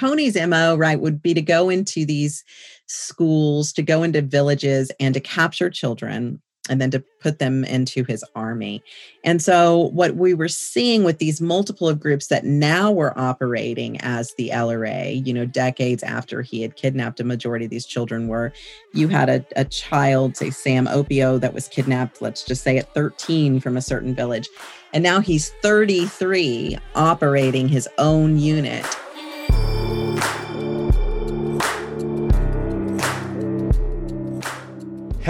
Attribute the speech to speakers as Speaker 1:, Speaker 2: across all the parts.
Speaker 1: Kony's MO, right, would be to go into these schools, to go into villages and to capture children and then to put them into his army. And so, what we were seeing with these multiple of groups that now were operating as the LRA, you know, decades after he had kidnapped a majority of these children, were you had a, a child, say Sam Opio, that was kidnapped, let's just say at 13 from a certain village. And now he's 33 operating his own unit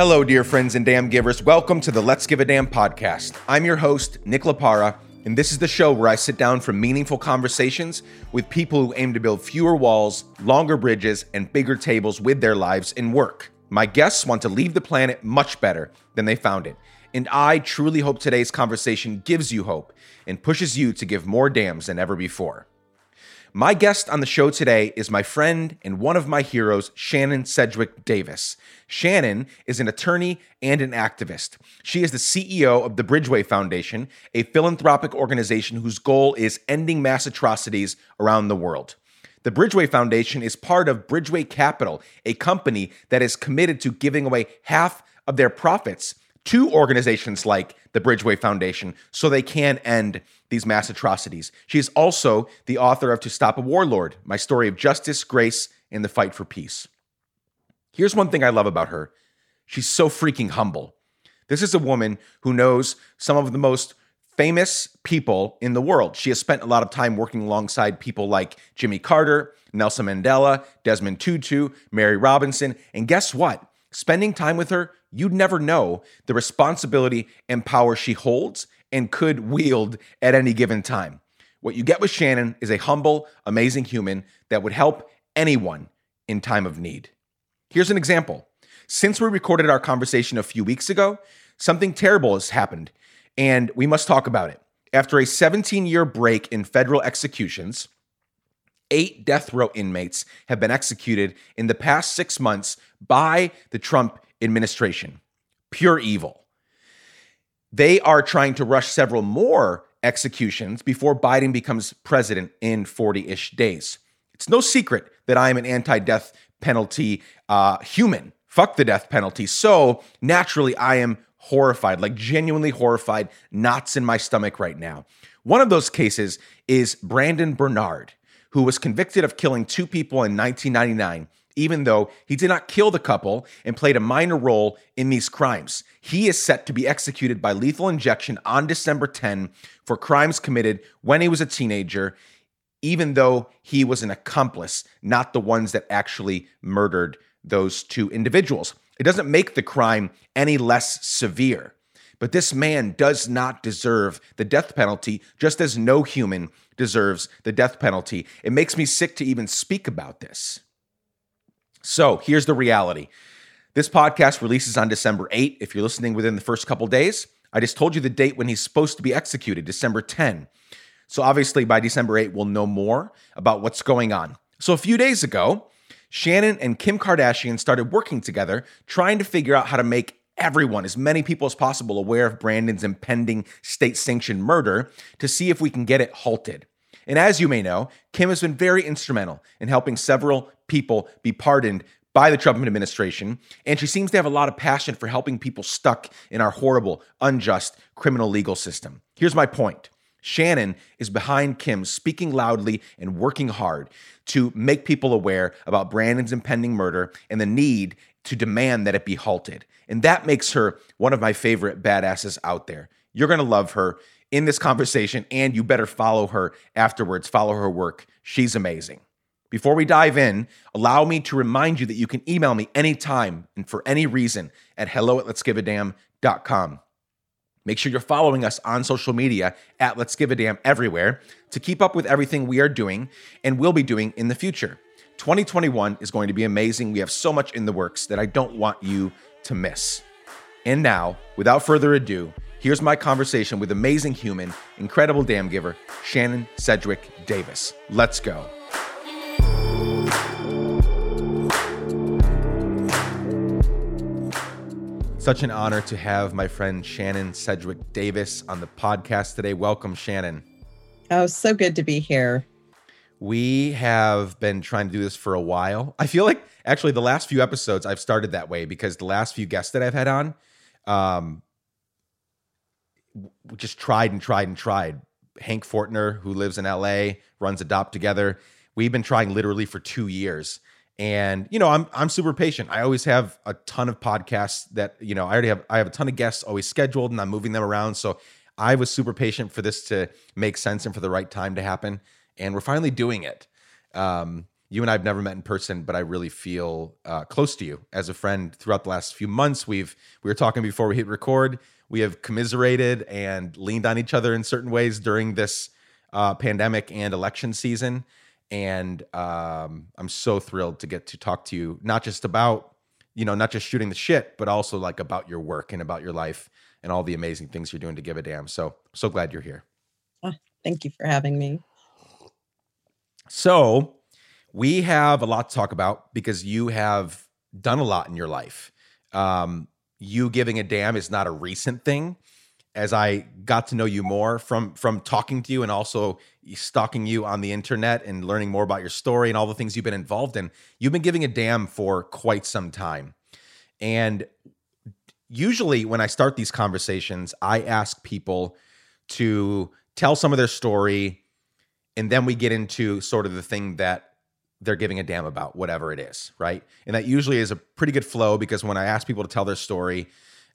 Speaker 2: Hello, dear friends and damn givers. Welcome to the Let's Give a Damn podcast. I'm your host, Nick Laparra, and this is the show where I sit down for meaningful conversations with people who aim to build fewer walls, longer bridges, and bigger tables with their lives and work. My guests want to leave the planet much better than they found it. And I truly hope today's conversation gives you hope and pushes you to give more damns than ever before. My guest on the show today is my friend and one of my heroes, Shannon Sedgwick Davis. Shannon is an attorney and an activist. She is the CEO of the Bridgeway Foundation, a philanthropic organization whose goal is ending mass atrocities around the world. The Bridgeway Foundation is part of Bridgeway Capital, a company that is committed to giving away half of their profits to organizations like the Bridgeway Foundation so they can end these mass atrocities. She is also the author of To Stop a Warlord, my story of justice, grace, and the fight for peace. Here's one thing I love about her she's so freaking humble. This is a woman who knows some of the most famous people in the world. She has spent a lot of time working alongside people like Jimmy Carter, Nelson Mandela, Desmond Tutu, Mary Robinson. And guess what? Spending time with her, you'd never know the responsibility and power she holds and could wield at any given time. What you get with Shannon is a humble, amazing human that would help anyone in time of need. Here's an example. Since we recorded our conversation a few weeks ago, something terrible has happened, and we must talk about it. After a 17 year break in federal executions, eight death row inmates have been executed in the past six months by the Trump administration. Pure evil. They are trying to rush several more executions before Biden becomes president in 40 ish days. It's no secret that I am an anti death penalty uh, human. Fuck the death penalty. So naturally, I am horrified, like genuinely horrified, knots in my stomach right now. One of those cases is Brandon Bernard, who was convicted of killing two people in 1999 even though he did not kill the couple and played a minor role in these crimes. He is set to be executed by lethal injection on December 10 for crimes committed when he was a teenager, even though he was an accomplice, not the ones that actually murdered those two individuals. It doesn't make the crime any less severe. But this man does not deserve the death penalty, just as no human deserves the death penalty. It makes me sick to even speak about this. So here's the reality. This podcast releases on December 8. If you're listening within the first couple days, I just told you the date when he's supposed to be executed, December 10. So obviously by December 8, we'll know more about what's going on. So a few days ago, Shannon and Kim Kardashian started working together, trying to figure out how to make everyone, as many people as possible, aware of Brandon's impending state sanctioned murder to see if we can get it halted. And as you may know, Kim has been very instrumental in helping several people be pardoned by the Trump administration. And she seems to have a lot of passion for helping people stuck in our horrible, unjust criminal legal system. Here's my point. Shannon is behind Kim, speaking loudly and working hard to make people aware about Brandon's impending murder and the need to demand that it be halted. And that makes her one of my favorite badasses out there. You're going to love her in this conversation, and you better follow her afterwards. Follow her work. She's amazing. Before we dive in, allow me to remind you that you can email me anytime and for any reason at hello at let's give a damn.com. Make sure you're following us on social media at Let's Give a Damn everywhere to keep up with everything we are doing and will be doing in the future. 2021 is going to be amazing. We have so much in the works that I don't want you to miss. And now, without further ado, Here's my conversation with amazing human, incredible damn giver, Shannon Sedgwick Davis. Let's go. Such an honor to have my friend Shannon Sedgwick Davis on the podcast today. Welcome, Shannon.
Speaker 1: Oh, so good to be here.
Speaker 2: we have been trying to do this for a while. I feel like actually the last few episodes I've started that way because the last few guests that I've had on, um, we just tried and tried and tried. Hank Fortener, who lives in LA, runs Adopt Together. We've been trying literally for two years. And you know, I'm I'm super patient. I always have a ton of podcasts that you know I already have. I have a ton of guests always scheduled, and I'm moving them around. So I was super patient for this to make sense and for the right time to happen. And we're finally doing it. Um, you and I have never met in person, but I really feel uh, close to you as a friend throughout the last few months. We've we were talking before we hit record. We have commiserated and leaned on each other in certain ways during this uh, pandemic and election season. And um, I'm so thrilled to get to talk to you, not just about, you know, not just shooting the shit, but also like about your work and about your life and all the amazing things you're doing to give a damn. So, so glad you're here.
Speaker 1: Oh, thank you for having me.
Speaker 2: So, we have a lot to talk about because you have done a lot in your life. Um, you giving a damn is not a recent thing. As I got to know you more from from talking to you and also stalking you on the internet and learning more about your story and all the things you've been involved in, you've been giving a damn for quite some time. And usually when I start these conversations, I ask people to tell some of their story and then we get into sort of the thing that they're giving a damn about whatever it is, right? And that usually is a pretty good flow because when I ask people to tell their story,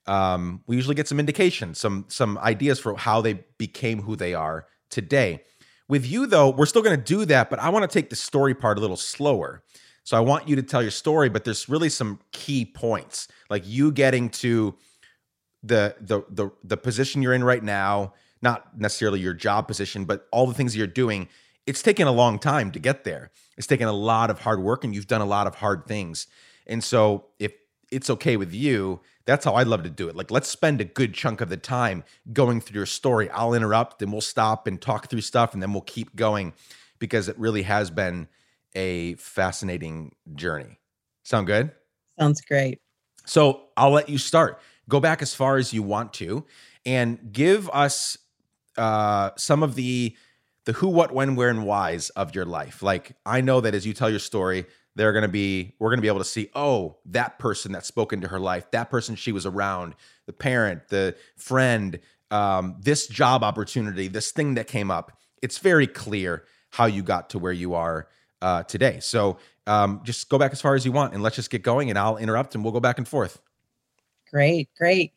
Speaker 2: um, we usually get some indication, some some ideas for how they became who they are today. With you though, we're still going to do that, but I want to take the story part a little slower. So I want you to tell your story, but there's really some key points, like you getting to the the the the position you're in right now, not necessarily your job position, but all the things you're doing it's taken a long time to get there. It's taken a lot of hard work and you've done a lot of hard things. And so if it's okay with you, that's how I'd love to do it. Like let's spend a good chunk of the time going through your story. I'll interrupt and we'll stop and talk through stuff and then we'll keep going because it really has been a fascinating journey. Sound good?
Speaker 1: Sounds great.
Speaker 2: So I'll let you start. Go back as far as you want to and give us uh, some of the the who, what, when, where, and whys of your life. Like I know that as you tell your story, they're going to be we're going to be able to see oh that person that spoke into her life that person she was around the parent the friend um, this job opportunity this thing that came up. It's very clear how you got to where you are uh, today. So um, just go back as far as you want and let's just get going and i'll interrupt and we'll go back and forth.
Speaker 1: Great great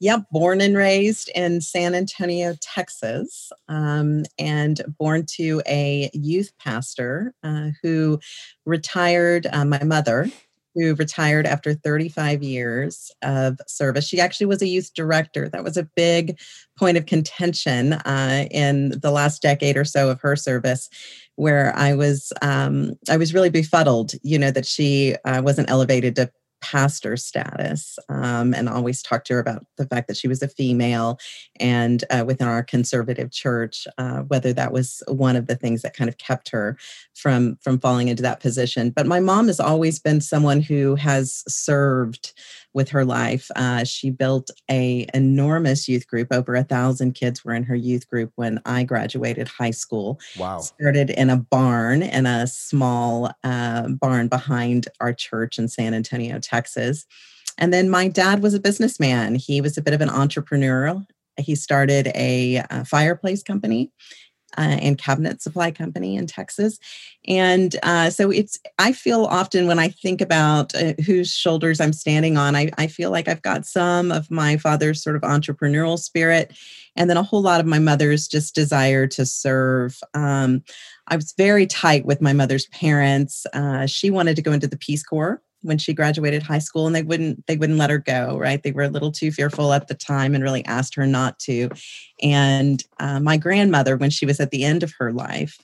Speaker 1: Yep, born and raised in San Antonio, Texas, um, and born to a youth pastor uh, who retired, uh, my mother, who retired after 35 years of service. She actually was a youth director. That was a big point of contention uh, in the last decade or so of her service, where I was um, I was really befuddled, you know, that she uh, wasn't elevated to pastor status um, and always talked to her about the fact that she was a female and uh, within our conservative church uh, whether that was one of the things that kind of kept her from from falling into that position. But my mom has always been someone who has served with her life. Uh, she built a enormous youth group. Over a thousand kids were in her youth group when I graduated high school.
Speaker 2: Wow!
Speaker 1: Started in a barn in a small uh, barn behind our church in San Antonio, Texas. And then my dad was a businessman. He was a bit of an entrepreneur. He started a, a uh, fireplace company uh, and cabinet supply company in Texas. And uh, so it's, I feel often when I think about uh, whose shoulders I'm standing on, I, I feel like I've got some of my father's sort of entrepreneurial spirit and then a whole lot of my mother's just desire to serve. Um, I was very tight with my mother's parents. Uh, she wanted to go into the Peace Corps when she graduated high school and they wouldn't they wouldn't let her go right they were a little too fearful at the time and really asked her not to and uh, my grandmother when she was at the end of her life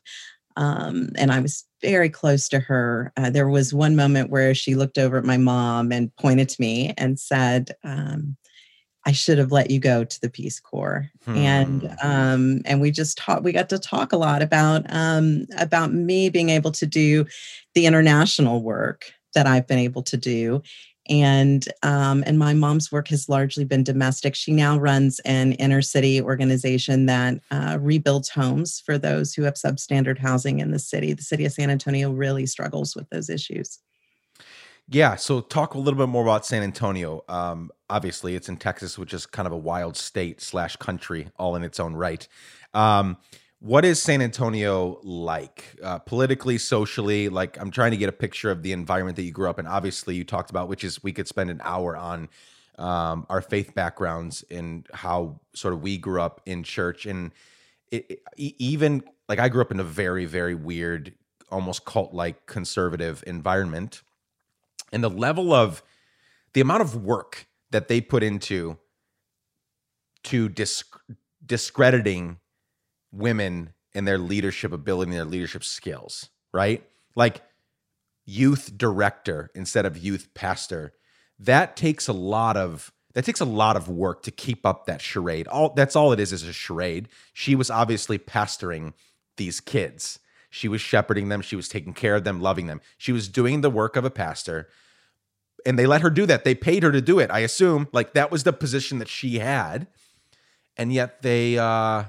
Speaker 1: um, and i was very close to her uh, there was one moment where she looked over at my mom and pointed to me and said um, I should have let you go to the Peace Corps, hmm. and um, and we just talked. We got to talk a lot about um, about me being able to do the international work that I've been able to do. and um, and my mom's work has largely been domestic. She now runs an inner city organization that uh, rebuilds homes for those who have substandard housing in the city. The city of San Antonio really struggles with those issues.
Speaker 2: Yeah, so talk a little bit more about San Antonio. Um, obviously, it's in Texas, which is kind of a wild state slash country, all in its own right. Um, what is San Antonio like uh, politically, socially? Like, I'm trying to get a picture of the environment that you grew up in. Obviously, you talked about, which is we could spend an hour on um, our faith backgrounds and how sort of we grew up in church. And it, it, even like I grew up in a very, very weird, almost cult like conservative environment. And the level of the amount of work that they put into to disc- discrediting women and their leadership ability and their leadership skills, right? Like youth director instead of youth pastor. That takes a lot of that takes a lot of work to keep up that charade. All that's all it is is a charade. She was obviously pastoring these kids. She was shepherding them, she was taking care of them, loving them. She was doing the work of a pastor. And they let her do that. They paid her to do it. I assume like that was the position that she had. And yet they uh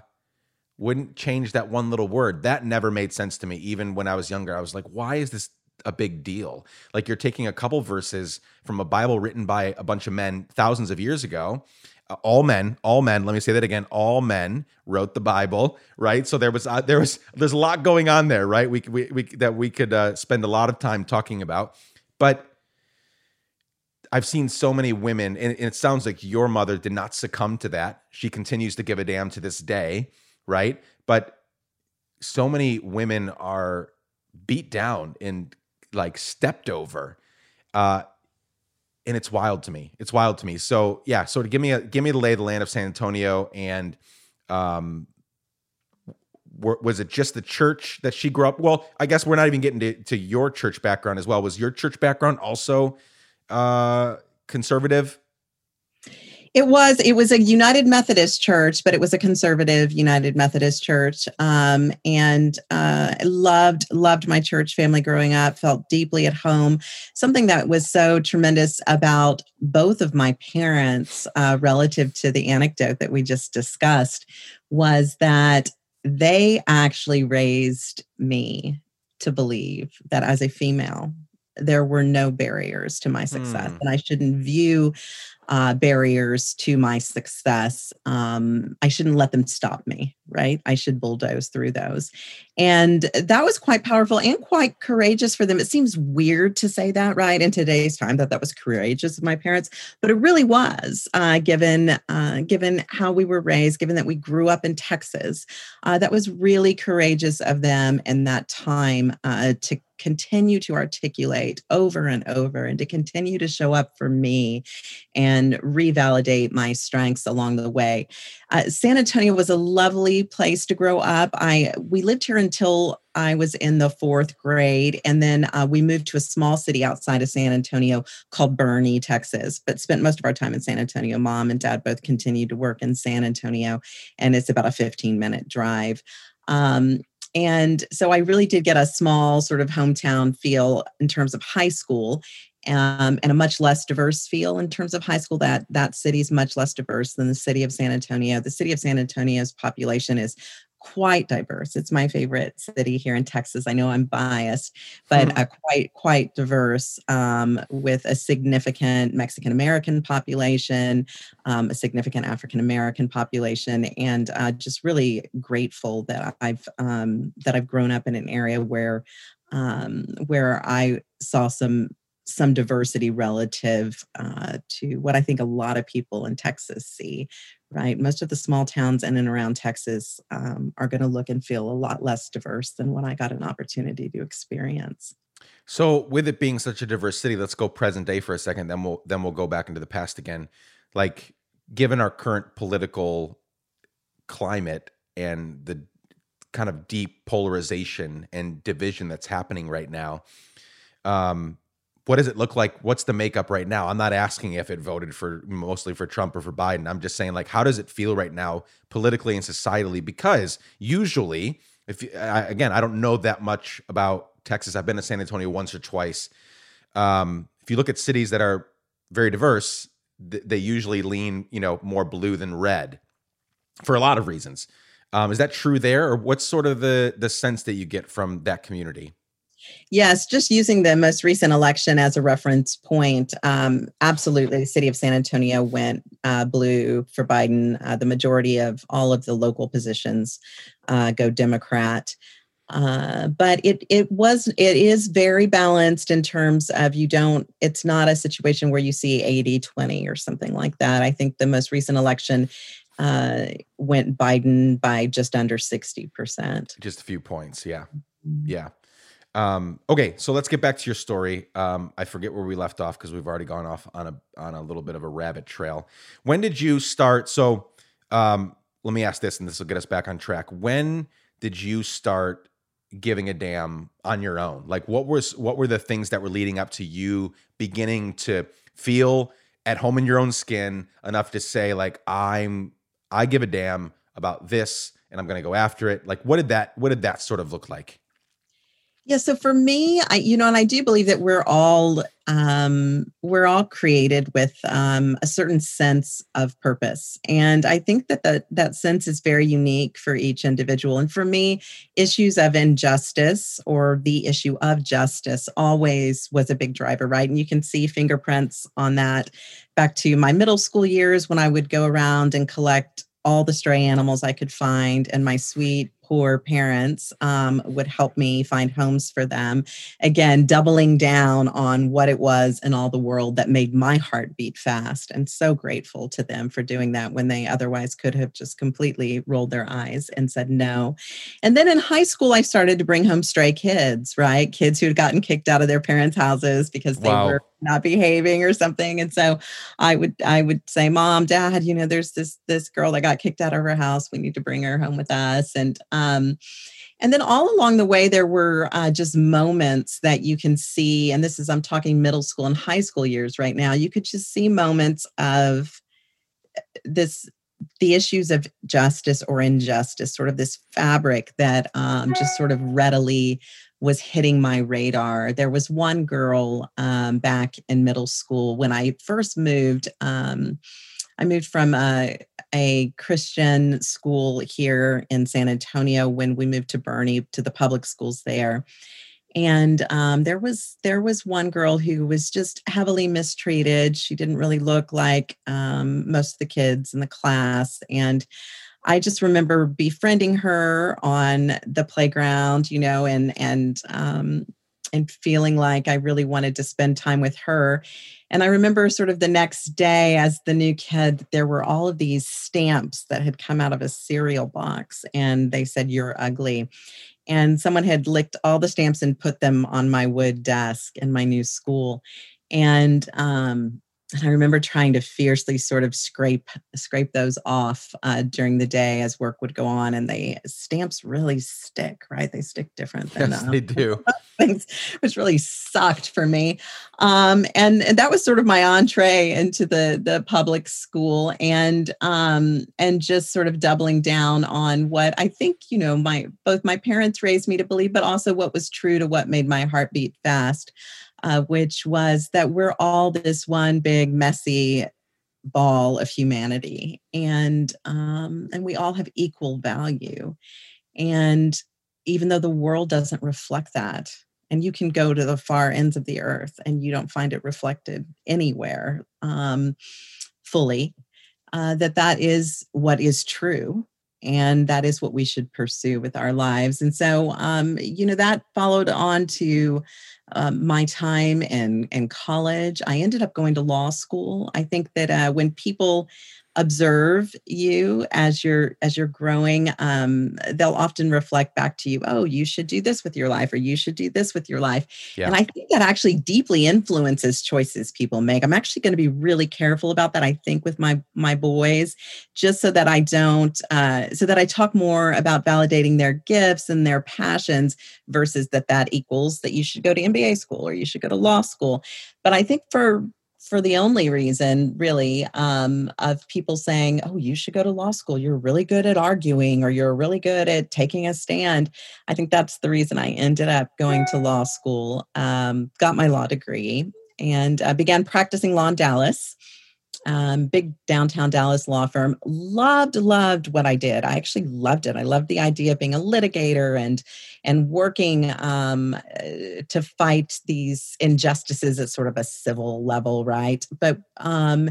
Speaker 2: wouldn't change that one little word. That never made sense to me. Even when I was younger, I was like, why is this a big deal? Like you're taking a couple verses from a Bible written by a bunch of men thousands of years ago. Uh, all men, all men. Let me say that again. All men wrote the Bible, right? So there was uh, there was there's a lot going on there, right? We we, we that we could uh, spend a lot of time talking about, but I've seen so many women, and it sounds like your mother did not succumb to that. She continues to give a damn to this day right? But so many women are beat down and like stepped over. Uh, and it's wild to me. It's wild to me. So yeah, so to give me a give me the lay of the land of San Antonio and um was it just the church that she grew up? Well, I guess we're not even getting to, to your church background as well. Was your church background also uh conservative?
Speaker 1: It was. It was a United Methodist church, but it was a conservative United Methodist church. Um, and uh, loved loved my church family growing up. Felt deeply at home. Something that was so tremendous about both of my parents, uh, relative to the anecdote that we just discussed, was that they actually raised me to believe that as a female there were no barriers to my success mm. and i shouldn't view uh, barriers to my success. Um, I shouldn't let them stop me, right? I should bulldoze through those. And that was quite powerful and quite courageous for them. It seems weird to say that, right, in today's time, that that was courageous of my parents, but it really was, uh, given uh, given how we were raised, given that we grew up in Texas. Uh, that was really courageous of them in that time uh, to continue to articulate over and over and to continue to show up for me and revalidate my strengths along the way. Uh, San Antonio was a lovely place to grow up. I we lived here until I was in the fourth grade, and then uh, we moved to a small city outside of San Antonio called Boerne, Texas. But spent most of our time in San Antonio. Mom and dad both continued to work in San Antonio, and it's about a 15 minute drive. Um, and so I really did get a small sort of hometown feel in terms of high school um, and a much less diverse feel in terms of high school. That that city is much less diverse than the city of San Antonio. The city of San Antonio's population is quite diverse. It's my favorite city here in Texas. I know I'm biased, but hmm. quite quite diverse um, with a significant Mexican American population, um, a significant African American population, and uh, just really grateful that I've um, that I've grown up in an area where um, where I saw some some diversity relative uh, to what I think a lot of people in Texas see, right? Most of the small towns in and around Texas um, are going to look and feel a lot less diverse than what I got an opportunity to experience.
Speaker 2: So, with it being such a diverse city, let's go present day for a second. Then we'll then we'll go back into the past again. Like, given our current political climate and the kind of deep polarization and division that's happening right now, um, what does it look like? What's the makeup right now? I'm not asking if it voted for mostly for Trump or for Biden. I'm just saying like how does it feel right now politically and societally? Because usually, if I, again, I don't know that much about Texas. I've been to San Antonio once or twice. Um, if you look at cities that are very diverse, th- they usually lean, you know, more blue than red for a lot of reasons. Um, is that true there, or what's sort of the the sense that you get from that community?
Speaker 1: Yes, just using the most recent election as a reference point, um, absolutely, the city of San Antonio went uh, blue for Biden. Uh, the majority of all of the local positions uh, go Democrat. Uh, but it it was it is very balanced in terms of you don't it's not a situation where you see 80 20 or something like that i think the most recent election uh, went biden by just under 60%
Speaker 2: just a few points yeah yeah um, okay, so let's get back to your story. Um, I forget where we left off because we've already gone off on a on a little bit of a rabbit trail. When did you start? So, um, let me ask this, and this will get us back on track. When did you start giving a damn on your own? Like, what was what were the things that were leading up to you beginning to feel at home in your own skin enough to say, like, I'm I give a damn about this, and I'm going to go after it. Like, what did that what did that sort of look like?
Speaker 1: Yeah, so for me, I you know, and I do believe that we're all um we're all created with um a certain sense of purpose. And I think that that that sense is very unique for each individual. And for me, issues of injustice or the issue of justice always was a big driver, right? And you can see fingerprints on that back to my middle school years when I would go around and collect all the stray animals I could find and my sweet poor parents um, would help me find homes for them. Again, doubling down on what it was in all the world that made my heart beat fast. And so grateful to them for doing that when they otherwise could have just completely rolled their eyes and said no. And then in high school, I started to bring home stray kids, right? Kids who had gotten kicked out of their parents' houses because they wow. were not behaving or something and so i would i would say mom dad you know there's this this girl that got kicked out of her house. We need to bring her home with us. And um and then all along the way there were uh, just moments that you can see and this is i'm talking middle school and high school years right now you could just see moments of uh, this the issues of justice or injustice sort of this fabric that um, just sort of readily was hitting my radar. There was one girl um, back in middle school when I first moved. Um, I moved from a, a, Christian school here in San Antonio when we moved to Boerne to the public schools there. And um, there was there was one girl who was just heavily mistreated. She didn't really look like um, most of the kids in the class, and I just remember befriending her on the playground, you know, and and um, and feeling like I really wanted to spend time with her. And I remember sort of the next day as the new kid, there were all of these stamps that had come out of a cereal box, and they said, "You're ugly." And someone had licked all the stamps and put them on my wood desk in my new school. And um, and I remember trying to fiercely sort of scrape scrape those off uh, during the day as work would go on, and the stamps really stick, right? They stick different than
Speaker 2: yes, um, they do.
Speaker 1: things, which really sucked for me. Um, and, and that was sort of my entree into the the public school, and um, and just sort of doubling down on what I think you know my both my parents raised me to believe, but also what was true to what made my heart beat fast uh, which was that we're all this one big messy ball of humanity, and um, and we all have equal value. And even though the world doesn't reflect that, and you can go to the far ends of the earth and you don't find it reflected anywhere um, fully, uh, that that is what is true and that is what we should pursue with our lives and so um, you know that followed on to um, my time in, in college. I ended up going to law school. I think that uh, when people observe you as you're as you're growing um, they'll often reflect back to you oh you should do this with your life or you should do this with your life. Yeah. and i think that actually deeply influences choices people make. I'm actually going to be really careful about that i think with my my boys just so that i don't uh, so that i talk more about validating their gifts and their passions versus that that equals that you should go to mba school or you should go to law school. But i think for for the only reason, really, um, of people saying, oh, you should go to law school. You're really good at arguing or you're really good at taking a stand. I think that's the reason I ended up going to law school, um, got my law degree. and uh, began practicing law in Dallas. Um, big downtown Dallas law firm. Loved, loved what I did. I actually loved it. I loved the idea of being a litigator and and working um, uh, to fight these injustices at sort of a civil level, right? But um,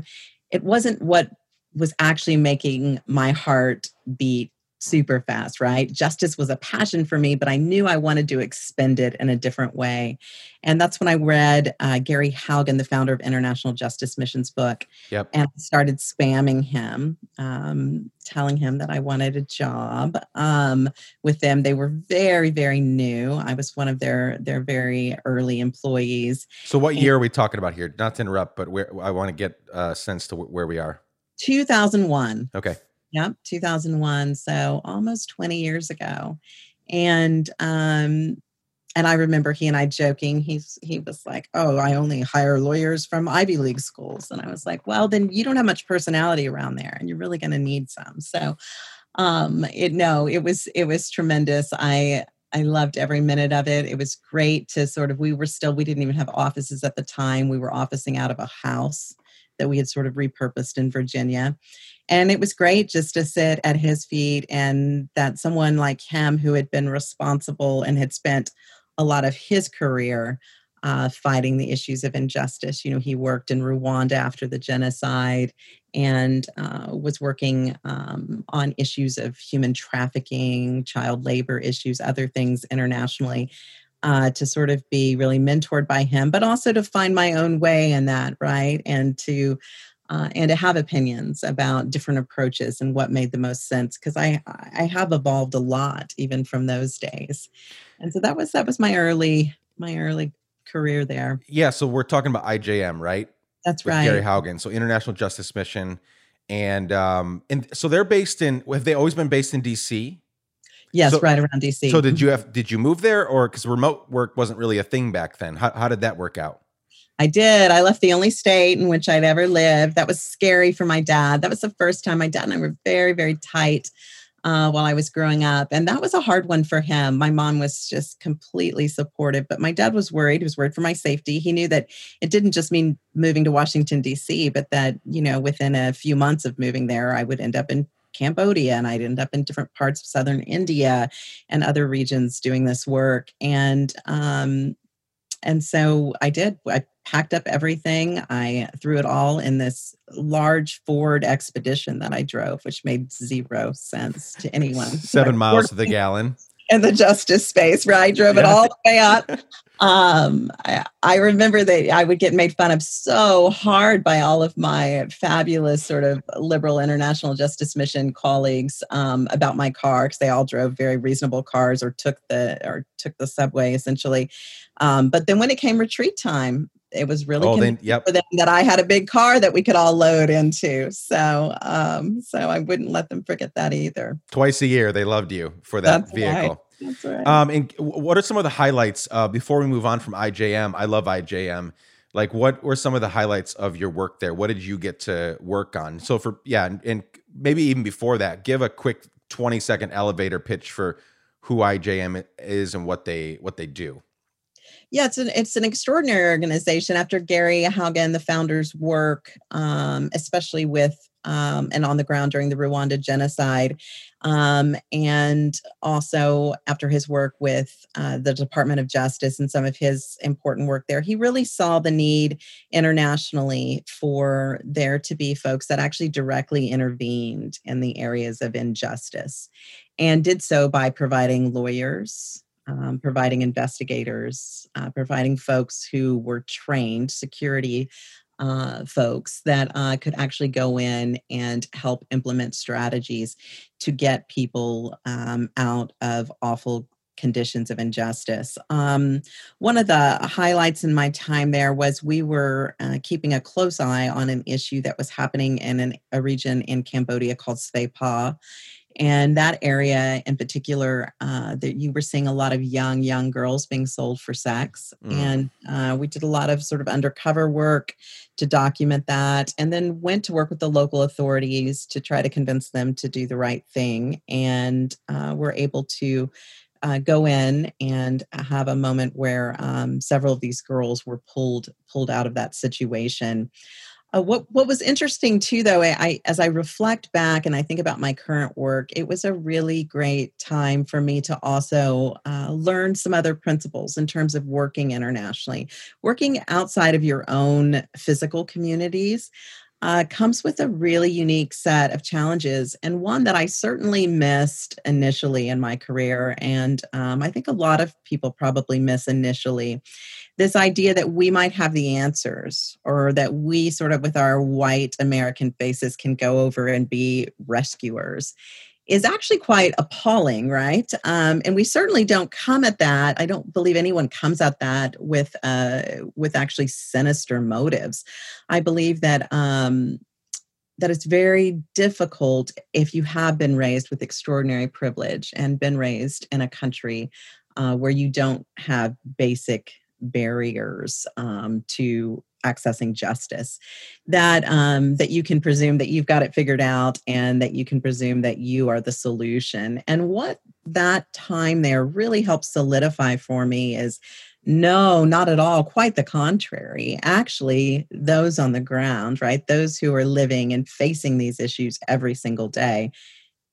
Speaker 1: it wasn't what was actually making my heart beat super fast, right? Justice was a passion for me, but I knew I wanted to expend it in a different way. And that's when I read uh, Gary Haugen, the founder of International Justice Mission's book,
Speaker 2: yep.
Speaker 1: and started spamming him, um, telling him that I wanted a job um, with them. They were very, very new. I was one of their their very early employees.
Speaker 2: So, what year are we talking about here? Not to interrupt, but where I want to get a sense to where we are.
Speaker 1: 2001.
Speaker 2: Okay.
Speaker 1: Yep, 2001. So almost 20 years ago. And um and I remember he and I joking. He's he was like, "Oh, I only hire lawyers from Ivy League schools," and I was like, "Well, then you don't have much personality around there, and you're really going to need some." So, um, it no, it was it was tremendous. I I loved every minute of it. It was great to sort of we were still we didn't even have offices at the time. We were officing out of a house that we had sort of repurposed in Virginia. And it was great just to sit at his feet and that someone like him who had been responsible and had spent a lot of his career uh, fighting the issues of injustice. You know, he worked in Rwanda after the genocide and uh, was working um, on issues of human trafficking, child labor issues, other things internationally. Uh, to sort of be really mentored by him, but also to find my own way in that, right? And to uh, and to have opinions about different approaches and what made the most sense because I I have evolved a lot even from those days, and so that was that was my early my early career there.
Speaker 2: Yeah, so we're talking about IJM, right?
Speaker 1: That's
Speaker 2: With
Speaker 1: right.
Speaker 2: Gary Haugen, so International Justice Mission, and um and so they're based in. Have they always been based in DC?
Speaker 1: Yes,
Speaker 2: so,
Speaker 1: right around DC.
Speaker 2: So did you have did you move there or because remote work wasn't really a thing back then? How how did that work out?
Speaker 1: I did. I left the only state in which I'd ever lived. That was scary for my dad. That was the first time my dad and I were very, very tight uh, while I was growing up. And that was a hard one for him. My mom was just completely supportive, but my dad was worried. He was worried for my safety. He knew that it didn't just mean moving to Washington, D.C., but that, you know, within a few months of moving there, I would end up in Cambodia and I'd end up in different parts of southern India and other regions doing this work. And um, and so I did. I packed up everything. I threw it all in this large Ford expedition that I drove, which made zero sense to anyone.
Speaker 2: Seven miles to the gallon.
Speaker 1: In the justice space, right? I drove yeah. it all the way up. um, I, I, remember that I would get made fun of so hard by all of my fabulous sort of liberal international justice mission colleagues um, about my car because they all drove very reasonable cars or took the or took the subway essentially. Um, but then when it came retreat time, it was really
Speaker 2: oh, then, yep.
Speaker 1: for them that I had a big car that we could all load into. So, um, so I wouldn't let them forget that either.
Speaker 2: Twice a year, they loved you for that
Speaker 1: That's
Speaker 2: vehicle.
Speaker 1: Right. That's right.
Speaker 2: Um, and what are some of the highlights uh, before we move on from IJM? I love IJM. Like, what were some of the highlights of your work there? What did you get to work on? So, for yeah, and, and maybe even before that, give a quick twenty second elevator pitch for who IJM is and what they what they do.
Speaker 1: Yeah, it's an it's an extraordinary organization. After Gary Haugen, the founder's work, um, especially with um, and on the ground during the Rwanda genocide, um, and also after his work with uh, the Department of Justice and some of his important work there, he really saw the need internationally for there to be folks that actually directly intervened in the areas of injustice, and did so by providing lawyers um, providing investigators, uh, providing folks who were trained security uh, folks that uh, could actually go in and help implement strategies to get people um, out of awful conditions of injustice. Um, one of the highlights in my time there was we were uh, keeping a close eye on an issue that was happening in an, a region in Cambodia called Svay and that area in particular uh, that you were seeing a lot of young young girls being sold for sex mm. and uh, we did a lot of sort of undercover work to document that and then went to work with the local authorities to try to convince them to do the right thing and uh, we're able to uh, go in and have a moment where um, several of these girls were pulled pulled out of that situation. Uh, what what was interesting too, though, I, I, as I reflect back and I think about my current work, it was a really great time for me to also uh, learn some other principles in terms of working internationally, working outside of your own physical communities uh, comes with a really unique set of challenges and one that I certainly missed initially in my career. And um, I think a lot of people probably miss initially this idea that we might have the answers or that we sort of with our white American faces can go over and be rescuers is actually quite appalling, right? Um, and we certainly don't come at that. I don't believe anyone comes at that with uh, with actually sinister motives. I believe that um, that it's very difficult if you have been raised with extraordinary privilege and been raised in a country uh, where you don't have basic barriers um, to accessing justice that um, that you can presume that you've got it figured out and that you can presume that you are the solution and what that time there really helps solidify for me is no not at all quite the contrary actually those on the ground right those who are living and facing these issues every single day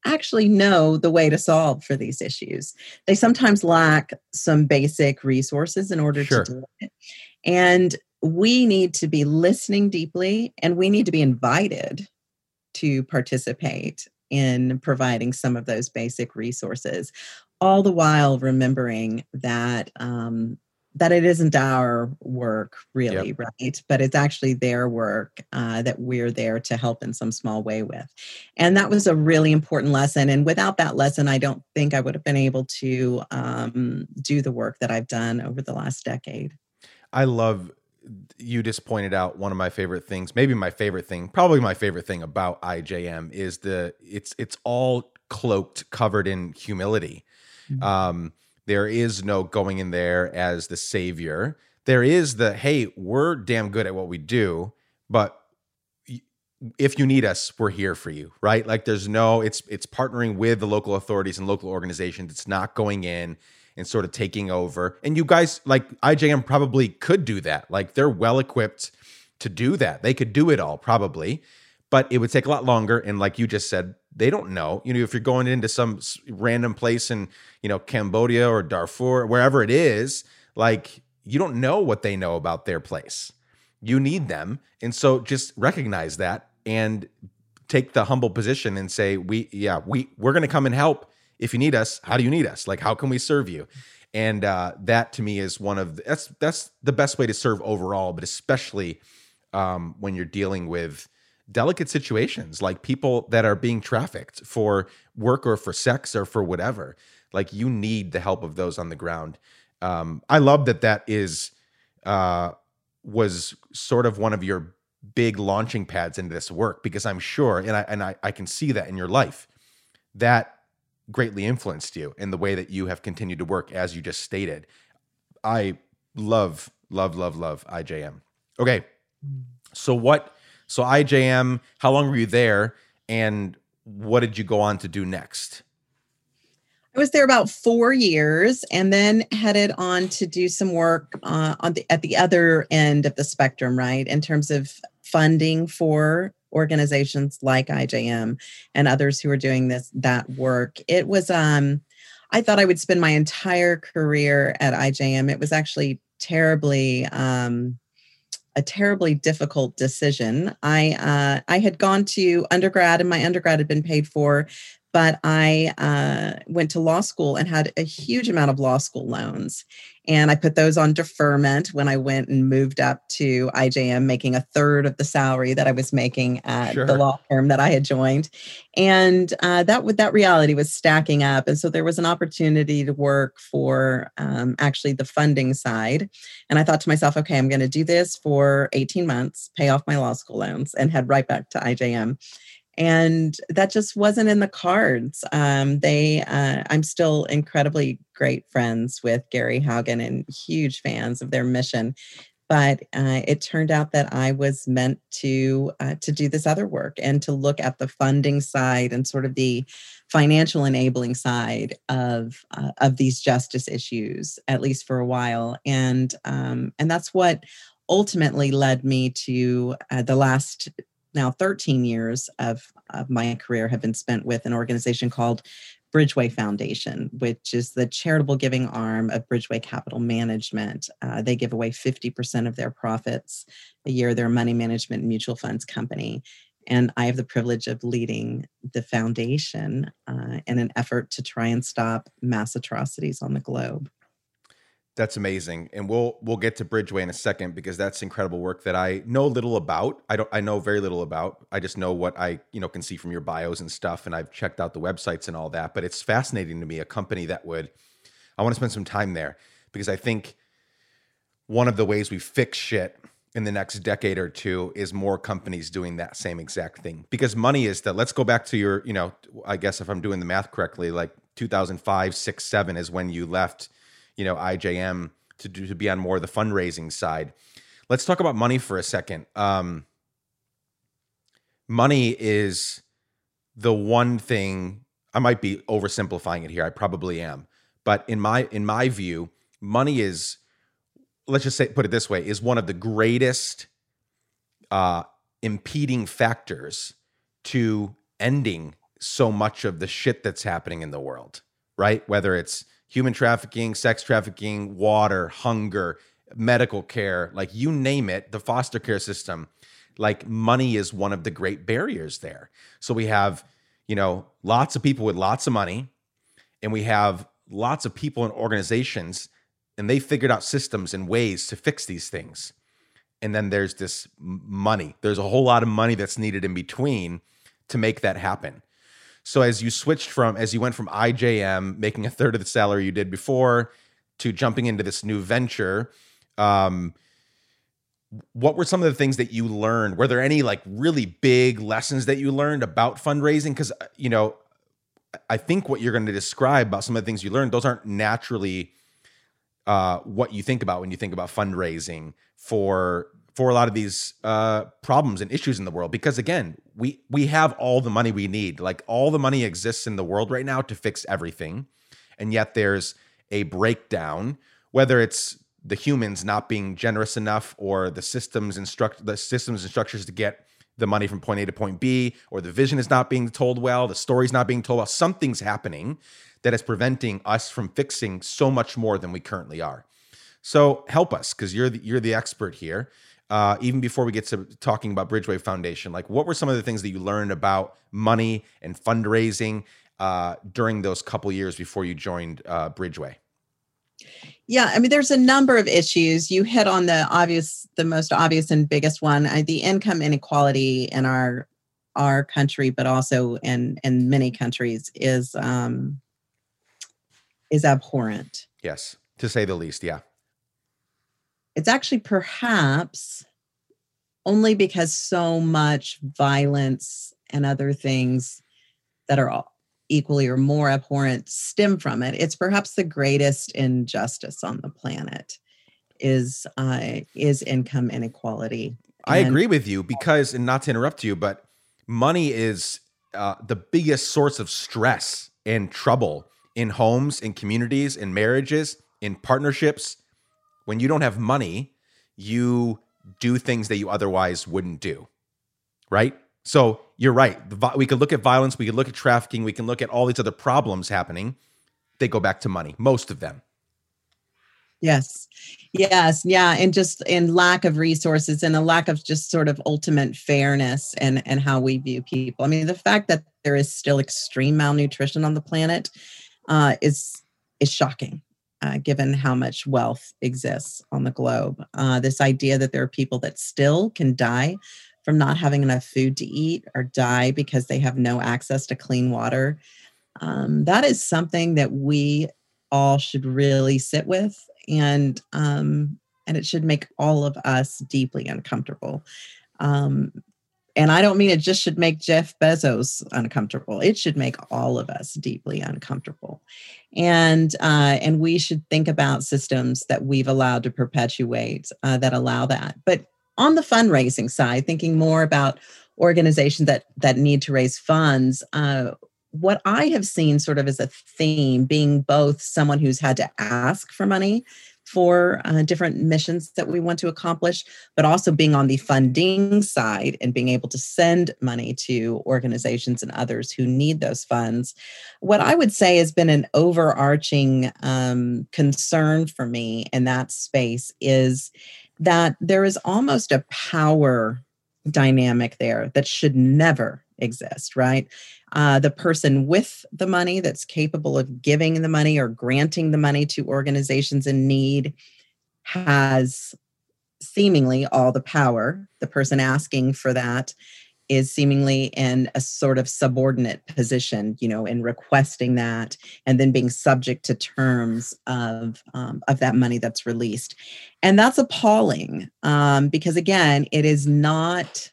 Speaker 1: actually know the way to solve for these issues. They sometimes lack some basic resources in order sure. to do it. And we need to be listening deeply and we need to be invited to participate in providing some of those basic resources all the while remembering that um, that it isn't our work really yep. right? But it's actually their work uh, that we're there to help in some small way with. And that was a really important lesson and without that lesson i don't think i would have been able to um, do the work that i've done over the last decade.
Speaker 2: I love you just pointed out one of my favorite things maybe my favorite thing probably my favorite thing about ijm is the it's it's all cloaked covered in humility mm-hmm. um there is no going in there as the savior. There is the, hey, we're damn good at what we do, but if you need us, we're here for you, right? Like there's no, it's it's partnering with the local authorities and local organizations. It's not going in and sort of taking over. And you guys, like IJM probably could do that. Like they're well equipped to do that. They could do it all probably, but it would take a lot longer. And like you just said, they don't know. You know, if you're going into some random place in, you know, Cambodia or Darfur, wherever it is, like you don't know what they know about their place. You need them. And so just recognize that and take the humble position and say, we, yeah, we, we're going to come and help if you need us. How do you need us? Like, how can we serve you? And uh, that to me is one of the, that's that's the best way to serve overall, but especially um, when you're dealing with delicate situations like people that are being trafficked for work or for sex or for whatever like you need the help of those on the ground um, i love that that is uh, was sort of one of your big launching pads into this work because i'm sure and i and I, I can see that in your life that greatly influenced you in the way that you have continued to work as you just stated. I love love love love ijm okay. So what so IJM, how long were you there, and what did you go on to do next?
Speaker 1: I was there about four years, and then headed on to do some work uh, on the at the other end of the spectrum, right, in terms of funding for organizations like IJM and others who are doing this that work. It was um, I thought I would spend my entire career at IJM. It was actually terribly um, a terribly difficult decision. I uh, I had gone to undergrad, and my undergrad had been paid for, but I uh, went to law school and had a huge amount of law school loans. And I put those on deferment when I went and moved up to IJM, making a third of the salary that I was making at sure. the law firm that I had joined. And uh, that that reality was stacking up, and so there was an opportunity to work for um, actually the funding side. And I thought to myself, okay, I'm going to do this for 18 months, pay off my law school loans, and head right back to IJM and that just wasn't in the cards. Um, they, uh, I'm still incredibly great friends with Gary Haugen and huge fans of their mission. but uh, it turned out that I was meant to uh, to do this other work and to look at the funding side and sort of the financial enabling side of uh, of these justice issues, at least for a while, and um, and that's what ultimately led me to uh, the last now 13 years of, of my career have been spent with an organization called Bridgeway Foundation, which is the charitable giving arm of Bridgeway Capital Management. Uh, they give away 50% of their profits a year. They're a money management mutual funds company. And I have the privilege of leading the foundation uh, in an effort to try and stop mass atrocities on the globe.
Speaker 2: That's amazing, and we'll we'll get to Bridgeway in a second because that's incredible work that I know little about. I don't I know very little about. I just know what I you know can see from your bios and stuff, and I've checked out the websites and all that. But it's fascinating to me a company that would I want to spend some time there because I think one of the ways we fix shit in the next decade or two is more companies doing that same exact thing because money is that let's go back to your you know i guess if i'm doing the math correctly like 2005 6 7 is when you left you know IJM to do to be on more of the fundraising side. Let's talk about money for a second. Um, money is the one thing I might be oversimplifying it here. I probably am, but in my in my view, money is let's just say put it this way is one of the greatest uh, impeding factors to ending so much of the shit that's happening in the world, right? Whether it's human trafficking, sex trafficking, water, hunger, medical care, like you name it, the foster care system, like money is one of the great barriers there. So we have, you know, lots of people with lots of money, and we have lots of people and organizations, and they figured out systems and ways to fix these things. And then there's this money. There's a whole lot of money that's needed in between to make that happen. So as you switched from as you went from IJM making a third of the salary you did before to jumping into this new venture, um, what were some of the things that you learned? Were there any like really big lessons that you learned about fundraising? Because uh, you know, I think what you're going to describe about some of the things you learned, those aren't naturally uh, what you think about when you think about fundraising for for a lot of these uh, problems and issues in the world because again we we have all the money we need. Like all the money exists in the world right now to fix everything. And yet there's a breakdown whether it's the humans not being generous enough or the systems instruct the systems and structures to get the money from point A to point B or the vision is not being told well the story's not being told well. Something's happening that is preventing us from fixing so much more than we currently are. So help us because you're the, you're the expert here uh, even before we get to talking about Bridgeway Foundation, like what were some of the things that you learned about money and fundraising uh, during those couple years before you joined uh, Bridgeway?
Speaker 1: Yeah, I mean, there's a number of issues. You hit on the obvious, the most obvious and biggest one: uh, the income inequality in our our country, but also in in many countries, is um, is abhorrent.
Speaker 2: Yes, to say the least. Yeah
Speaker 1: it's actually perhaps only because so much violence and other things that are equally or more abhorrent stem from it. It's perhaps the greatest injustice on the planet is uh, is income inequality
Speaker 2: i agree with you because and not to interrupt you but money is uh, the biggest source of stress and trouble in homes in communities in marriages in partnerships when you don't have money, you do things that you otherwise wouldn't do. Right? So you're right. We could look at violence, we could look at trafficking, we can look at all these other problems happening. They go back to money, most of them.
Speaker 1: Yes. Yes. Yeah. And just in lack of resources and a lack of just sort of ultimate fairness and, and how we view people. I mean, the fact that there is still extreme malnutrition on the planet uh, is is shocking uh, given how much wealth exists on the globe. Uh, this idea that there are people that still can die from not having enough food to eat or die because they have no access to clean water. Um, that is something that we all should really sit with and um, and it should make all of us deeply uncomfortable. Um, and I don't mean it just should make Jeff Bezos uncomfortable. It should make all of us deeply uncomfortable, and uh, and we should think about systems that we've allowed to perpetuate uh, that allow that. But on the fundraising side, thinking more about organizations that that need to raise funds. Uh, what I have seen sort of as a theme, being both someone who's had to ask for money for uh, different missions that we want to accomplish, but also being on the funding side and being able to send money to organizations and others who need those funds. What I would say has been an overarching um, concern for me in that space is that there is almost a power dynamic there that should never exist, right? Uh, the person with the money that's capable of giving the money or granting the money to organizations in need has seemingly all the power. The person asking for that is seemingly in a sort of subordinate position, you know, in requesting that and then being subject to terms of um, of that money that's released, and that's appalling um, because again, it is not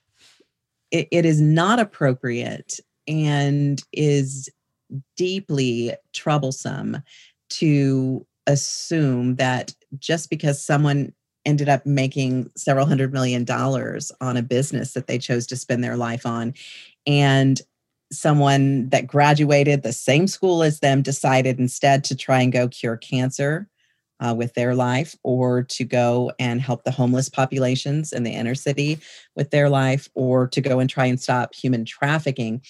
Speaker 1: it, it is not appropriate and is deeply troublesome to assume that just because someone ended up making several hundred million dollars on a business that they chose to spend their life on and someone that graduated the same school as them decided instead to try and go cure cancer uh, with their life or to go and help the homeless populations in the inner city with their life or to go and try and stop human trafficking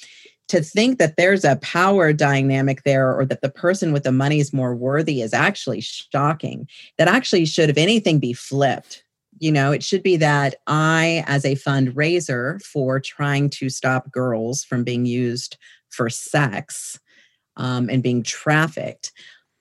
Speaker 1: to think that there's a power dynamic there or that the person with the money is more worthy is actually shocking. That actually should, if anything, be flipped. You know, it should be that I, as a fundraiser for trying to stop girls from being used for sex um, and being trafficked,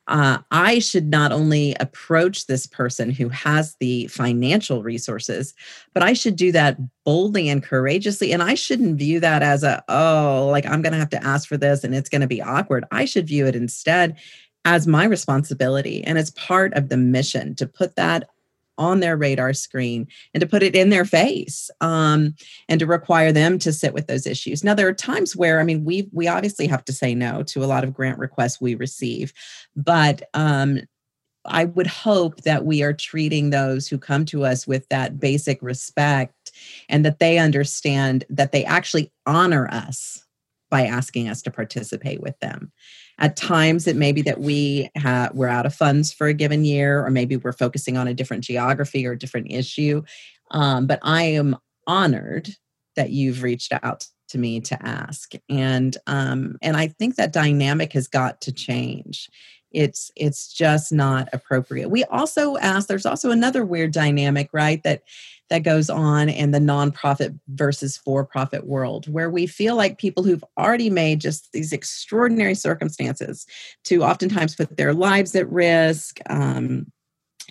Speaker 1: uh, I should not only approach this person who has the financial resources, but I should do that boldly and courageously. And I shouldn't view that as a, oh, like I'm going to have to ask for this and it's going to be awkward. I should view it instead as my responsibility and as part of the mission to put that on their radar screen and to put it in their face um, and to require them to sit with those issues. Now there are times where i mean we we obviously have to say no to a lot of grant requests we receive but um, i would hope that we are treating those who come to us with that basic respect and that they understand that they actually honor us by asking us to participate with them at times, it may be that we have, we're out of funds for a given year, or maybe we're focusing on a different geography or a different issue. Um, but I am honored that you've reached out to me to ask, and um, and I think that dynamic has got to change. It's it's just not appropriate. We also ask. There's also another weird dynamic, right? That that goes on in the nonprofit versus for profit world, where we feel like people who've already made just these extraordinary circumstances to oftentimes put their lives at risk, um,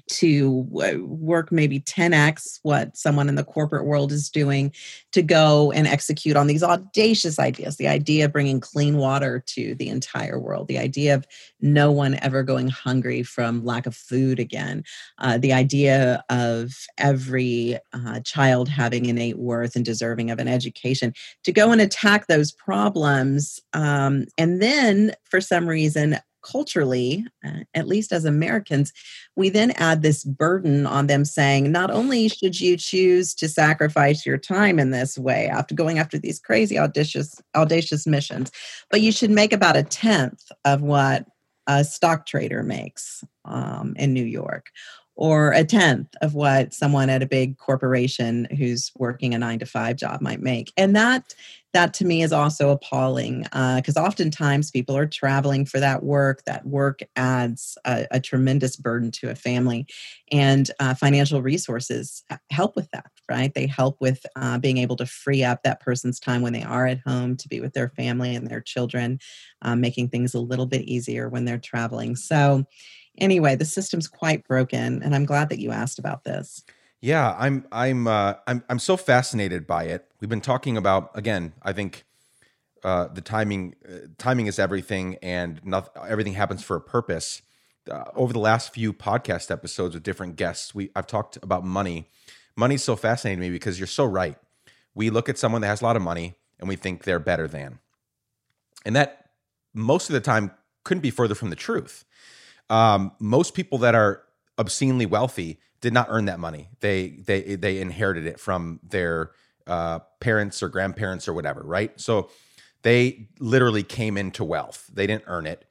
Speaker 1: to work maybe 10x what someone in the corporate world is doing to go and execute on these audacious ideas the idea of bringing clean water to the entire world the idea of no one ever going hungry from lack of food again uh, the idea of every uh, child having innate worth and deserving of an education to go and attack those problems um, and then for some reason culturally, uh, at least as Americans, we then add this burden on them saying, not only should you choose to sacrifice your time in this way after going after these crazy audacious audacious missions, but you should make about a tenth of what a stock trader makes um, in New York or a tenth of what someone at a big corporation who's working a nine to five job might make. And that that to me is also appalling because uh, oftentimes people are traveling for that work that work adds a, a tremendous burden to a family. And uh, financial resources help with that right? They help with uh, being able to free up that person's time when they are at home to be with their family and their children uh, making things a little bit easier when they're traveling. So anyway, the system's quite broken, and I'm glad that you asked about this.
Speaker 2: Yeah, I'm I'm uh, I'm I'm so fascinated by it. We've been talking about again. I think uh, the timing uh, timing is everything, and not, everything happens for a purpose. Uh, over the last few podcast episodes with different guests, we I've talked about money. Money's so fascinating to me because you're so right. we look at someone that has a lot of money and we think they're better than. And that most of the time couldn't be further from the truth. Um, most people that are obscenely wealthy did not earn that money. They they they inherited it from their uh, parents or grandparents or whatever, right? So they literally came into wealth. They didn't earn it.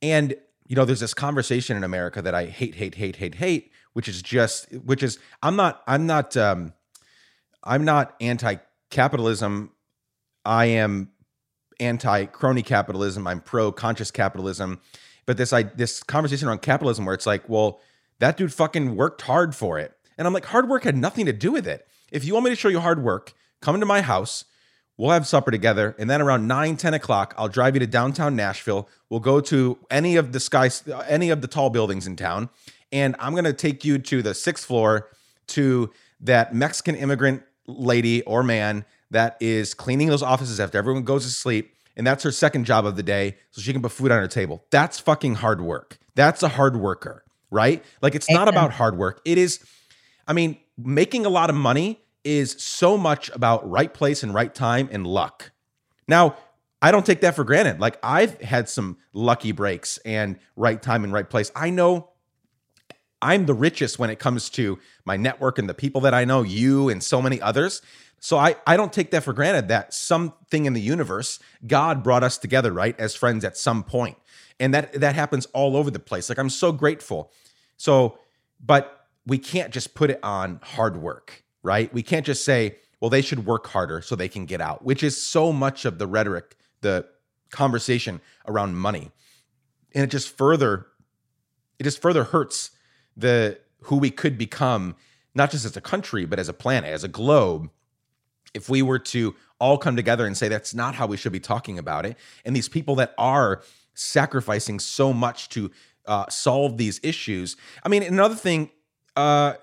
Speaker 2: And you know, there's this conversation in America that I hate, hate, hate, hate, hate, which is just, which is, I'm not, I'm not, um, I'm not anti-capitalism. I am anti-crony capitalism. I'm pro-conscious capitalism. But this, I, this conversation around capitalism, where it's like, well, that dude fucking worked hard for it, and I'm like, hard work had nothing to do with it. If you want me to show you hard work, come into my house. We'll have supper together. And then around 9, 10 o'clock, I'll drive you to downtown Nashville. We'll go to any of the sky, any of the tall buildings in town. And I'm going to take you to the sixth floor to that Mexican immigrant lady or man that is cleaning those offices after everyone goes to sleep. And that's her second job of the day. So she can put food on her table. That's fucking hard work. That's a hard worker, right? Like it's not about hard work. It is, I mean, making a lot of money is so much about right place and right time and luck. Now, I don't take that for granted. Like I've had some lucky breaks and right time and right place. I know I'm the richest when it comes to my network and the people that I know, you and so many others. So I, I don't take that for granted that something in the universe, God brought us together, right, as friends at some point. And that that happens all over the place. Like I'm so grateful. So, but we can't just put it on hard work right? We can't just say, well, they should work harder so they can get out, which is so much of the rhetoric, the conversation around money. And it just further, it just further hurts the who we could become, not just as a country, but as a planet, as a globe, if we were to all come together and say that's not how we should be talking about it. And these people that are sacrificing so much to uh, solve these issues. I mean, another thing, uh,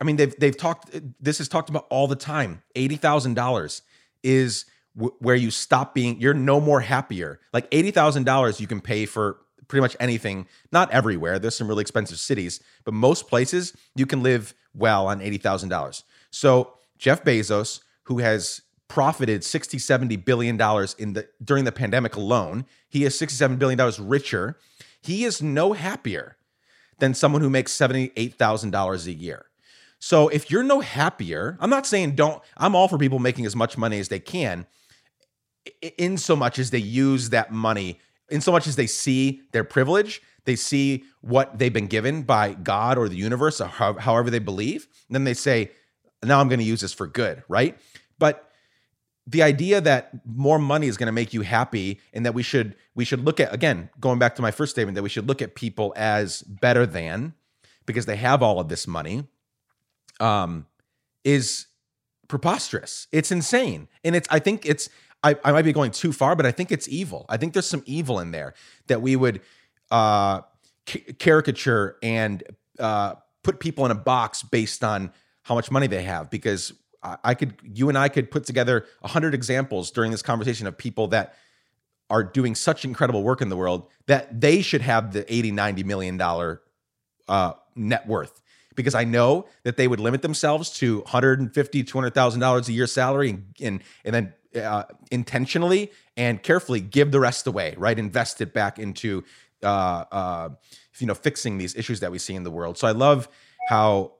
Speaker 2: I mean, they've they've talked. This is talked about all the time. Eighty thousand dollars is w- where you stop being. You're no more happier. Like eighty thousand dollars, you can pay for pretty much anything. Not everywhere. There's some really expensive cities, but most places you can live well on eighty thousand dollars. So Jeff Bezos, who has profited 60 70 billion dollars in the during the pandemic alone he is 67 billion dollars richer he is no happier than someone who makes $78,000 a year so if you're no happier, I'm not saying don't, I'm all for people making as much money as they can, in so much as they use that money, in so much as they see their privilege, they see what they've been given by God or the universe, or however they believe. then they say, now I'm going to use this for good, right? But the idea that more money is going to make you happy and that we should we should look at again going back to my first statement that we should look at people as better than because they have all of this money um, is preposterous. It's insane. And it's, I think it's, I, I might be going too far, but I think it's evil. I think there's some evil in there that we would uh, caricature and uh, put people in a box based on how much money they have. Because I, I could, you and I could put together a hundred examples during this conversation of people that are doing such incredible work in the world that they should have the 80, 90 million dollar uh, net worth because I know that they would limit themselves to 150, 200,000 dollars a year salary and and, and then uh, intentionally and carefully give the rest away, right? Invest it back into uh, uh, you know fixing these issues that we see in the world. So I love how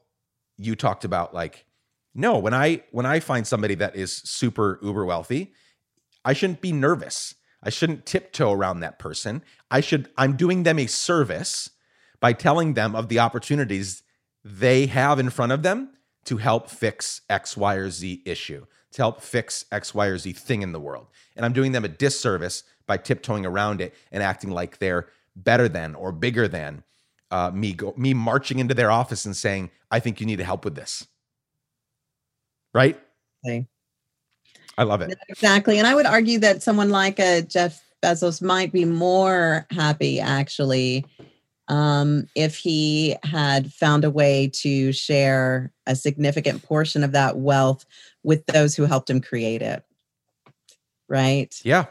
Speaker 2: you talked about like no when I when I find somebody that is super uber wealthy, I shouldn't be nervous. I shouldn't tiptoe around that person. I should I'm doing them a service by telling them of the opportunities they have in front of them to help fix X, Y, or Z issue, to help fix X, Y, or Z thing in the world. And I'm doing them a disservice by tiptoeing around it and acting like they're better than or bigger than uh, me, go, me marching into their office and saying, I think you need to help with this. Right?
Speaker 1: Okay.
Speaker 2: I love it.
Speaker 1: Exactly. And I would argue that someone like a Jeff Bezos might be more happy actually um, if he had found a way to share a significant portion of that wealth with those who helped him create it. Right?
Speaker 2: Yeah.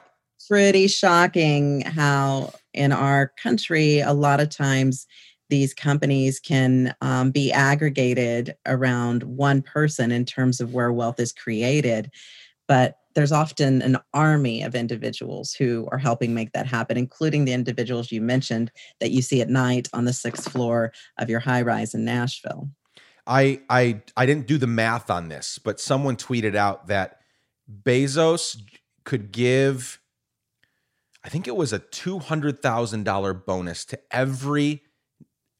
Speaker 1: Pretty shocking how in our country, a lot of times these companies can um, be aggregated around one person in terms of where wealth is created. But there's often an army of individuals who are helping make that happen, including the individuals you mentioned that you see at night on the sixth floor of your high rise in Nashville.
Speaker 2: I I I didn't do the math on this, but someone tweeted out that Bezos could give I think it was a $200,000 bonus to every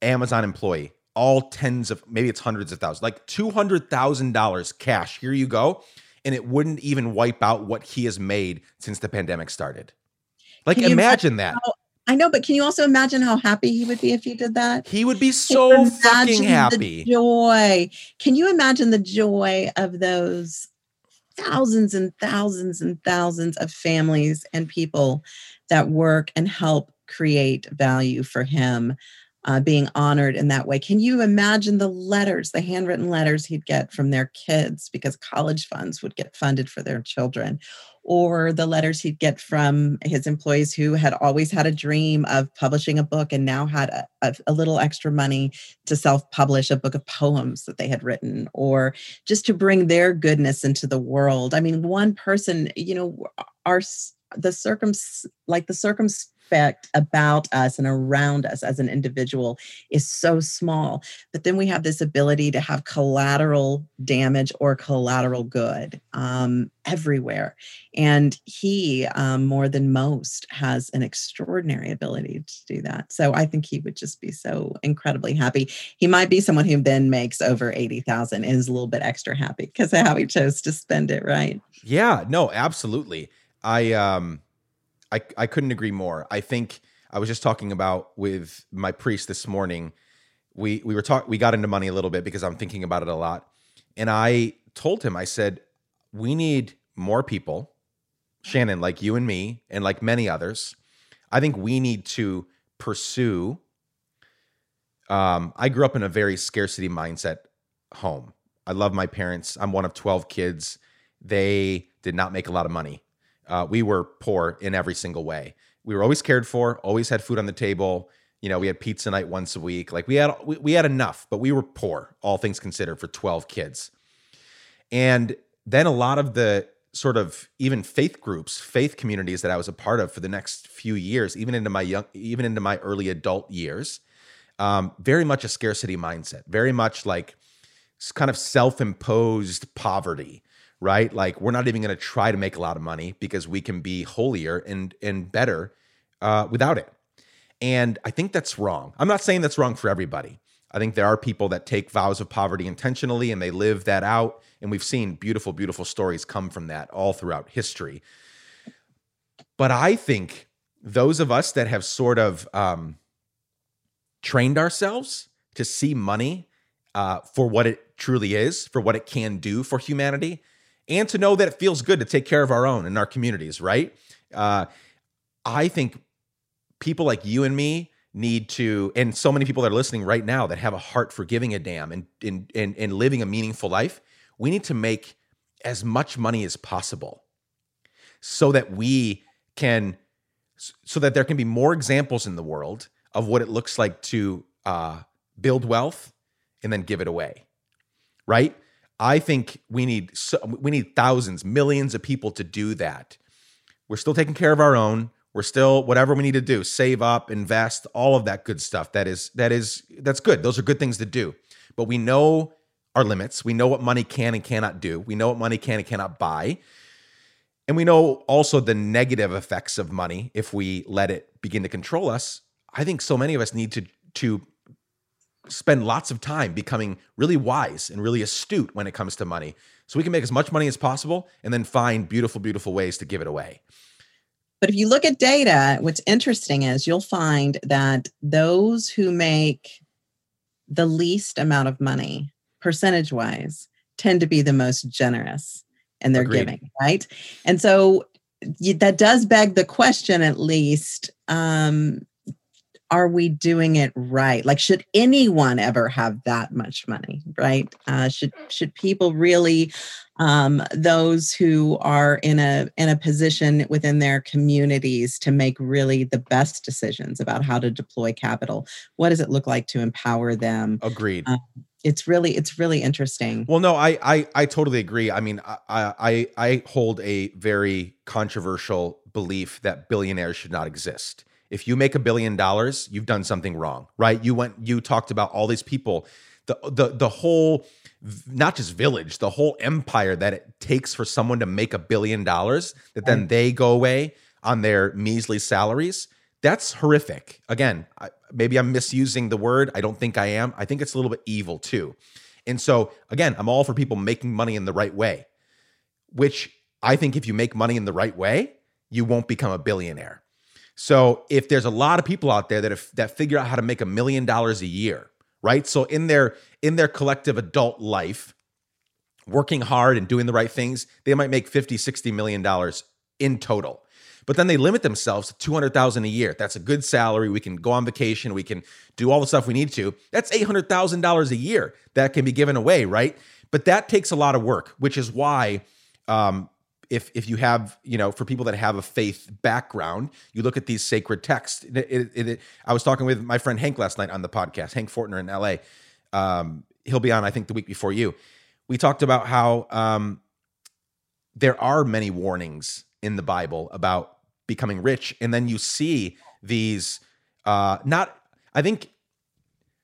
Speaker 2: Amazon employee, all tens of maybe it's hundreds of thousands, like $200,000 cash. Here you go and it wouldn't even wipe out what he has made since the pandemic started. Like imagine, imagine that.
Speaker 1: How, I know, but can you also imagine how happy he would be if you did that?
Speaker 2: He would be so fucking happy.
Speaker 1: joy. Can you imagine the joy of those thousands and thousands and thousands of families and people that work and help create value for him? Uh, being honored in that way. Can you imagine the letters, the handwritten letters he'd get from their kids because college funds would get funded for their children? Or the letters he'd get from his employees who had always had a dream of publishing a book and now had a, a, a little extra money to self publish a book of poems that they had written, or just to bring their goodness into the world. I mean, one person, you know, our the circum like the circumspect about us and around us as an individual is so small. But then we have this ability to have collateral damage or collateral good um, everywhere. And he, um, more than most, has an extraordinary ability to do that. So I think he would just be so incredibly happy. He might be someone who then makes over 80,000 and is a little bit extra happy because of how he chose to spend it, right?
Speaker 2: Yeah, no, absolutely. I um I, I couldn't agree more. I think I was just talking about with my priest this morning. We we were talking we got into money a little bit because I'm thinking about it a lot. And I told him, I said, we need more people, Shannon, like you and me, and like many others. I think we need to pursue. Um, I grew up in a very scarcity mindset home. I love my parents. I'm one of 12 kids. They did not make a lot of money. Uh, we were poor in every single way. We were always cared for, always had food on the table. You know, we had pizza night once a week. Like we had we, we had enough, but we were poor, all things considered, for 12 kids. And then a lot of the sort of even faith groups, faith communities that I was a part of for the next few years, even into my young, even into my early adult years, um, very much a scarcity mindset, very much like kind of self-imposed poverty right? Like we're not even going to try to make a lot of money because we can be holier and and better uh, without it. And I think that's wrong. I'm not saying that's wrong for everybody. I think there are people that take vows of poverty intentionally and they live that out. And we've seen beautiful, beautiful stories come from that all throughout history. But I think those of us that have sort of um, trained ourselves to see money uh, for what it truly is, for what it can do for humanity, and to know that it feels good to take care of our own and our communities, right? Uh, I think people like you and me need to, and so many people that are listening right now that have a heart for giving a damn and, and, and, and living a meaningful life, we need to make as much money as possible so that we can, so that there can be more examples in the world of what it looks like to uh, build wealth and then give it away, right? I think we need so, we need thousands, millions of people to do that. We're still taking care of our own. We're still whatever we need to do, save up, invest, all of that good stuff. That is that is that's good. Those are good things to do. But we know our limits. We know what money can and cannot do. We know what money can and cannot buy. And we know also the negative effects of money if we let it begin to control us. I think so many of us need to to spend lots of time becoming really wise and really astute when it comes to money. So we can make as much money as possible and then find beautiful beautiful ways to give it away.
Speaker 1: But if you look at data what's interesting is you'll find that those who make the least amount of money percentage wise tend to be the most generous in their Agreed. giving right? And so that does beg the question at least um, are we doing it right? Like, should anyone ever have that much money, right? Uh, should should people really, um, those who are in a in a position within their communities to make really the best decisions about how to deploy capital? What does it look like to empower them?
Speaker 2: Agreed.
Speaker 1: Um, it's really it's really interesting.
Speaker 2: Well, no, I I, I totally agree. I mean, I, I I hold a very controversial belief that billionaires should not exist. If you make a billion dollars, you've done something wrong, right? You went you talked about all these people, the the the whole not just village, the whole empire that it takes for someone to make a billion dollars that then mm. they go away on their measly salaries. That's horrific. Again, I, maybe I'm misusing the word. I don't think I am. I think it's a little bit evil too. And so, again, I'm all for people making money in the right way, which I think if you make money in the right way, you won't become a billionaire. So, if there's a lot of people out there that that figure out how to make a million dollars a year, right? So in their in their collective adult life, working hard and doing the right things, they might make 50, 60 million dollars in total but then they limit themselves to 200,000 a year. That's a good salary. We can go on vacation, we can do all the stuff we need to. That's $800,000 a year that can be given away, right? But that takes a lot of work, which is why um, if if you have you know for people that have a faith background you look at these sacred texts. It, it, it, i was talking with my friend hank last night on the podcast hank Fortener in la um, he'll be on i think the week before you. We talked about how um, there are many warnings in the bible about becoming rich and then you see these uh not i think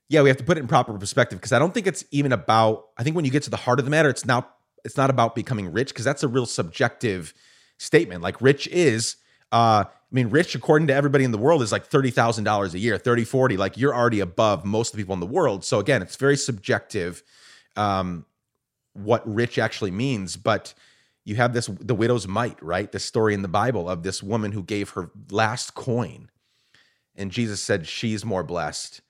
Speaker 2: yeah we have to put it in proper perspective because i don't think it's even about i think when you get to the heart of the matter it's not it's not about becoming rich because that's a real subjective statement like rich is uh I mean, rich, according to everybody in the world, is like $30,000 a year, 30, 40. Like you're already above most of the people in the world. So again, it's very subjective um, what rich actually means. But you have this the widow's mite, right? This story in the Bible of this woman who gave her last coin. And Jesus said she's more blessed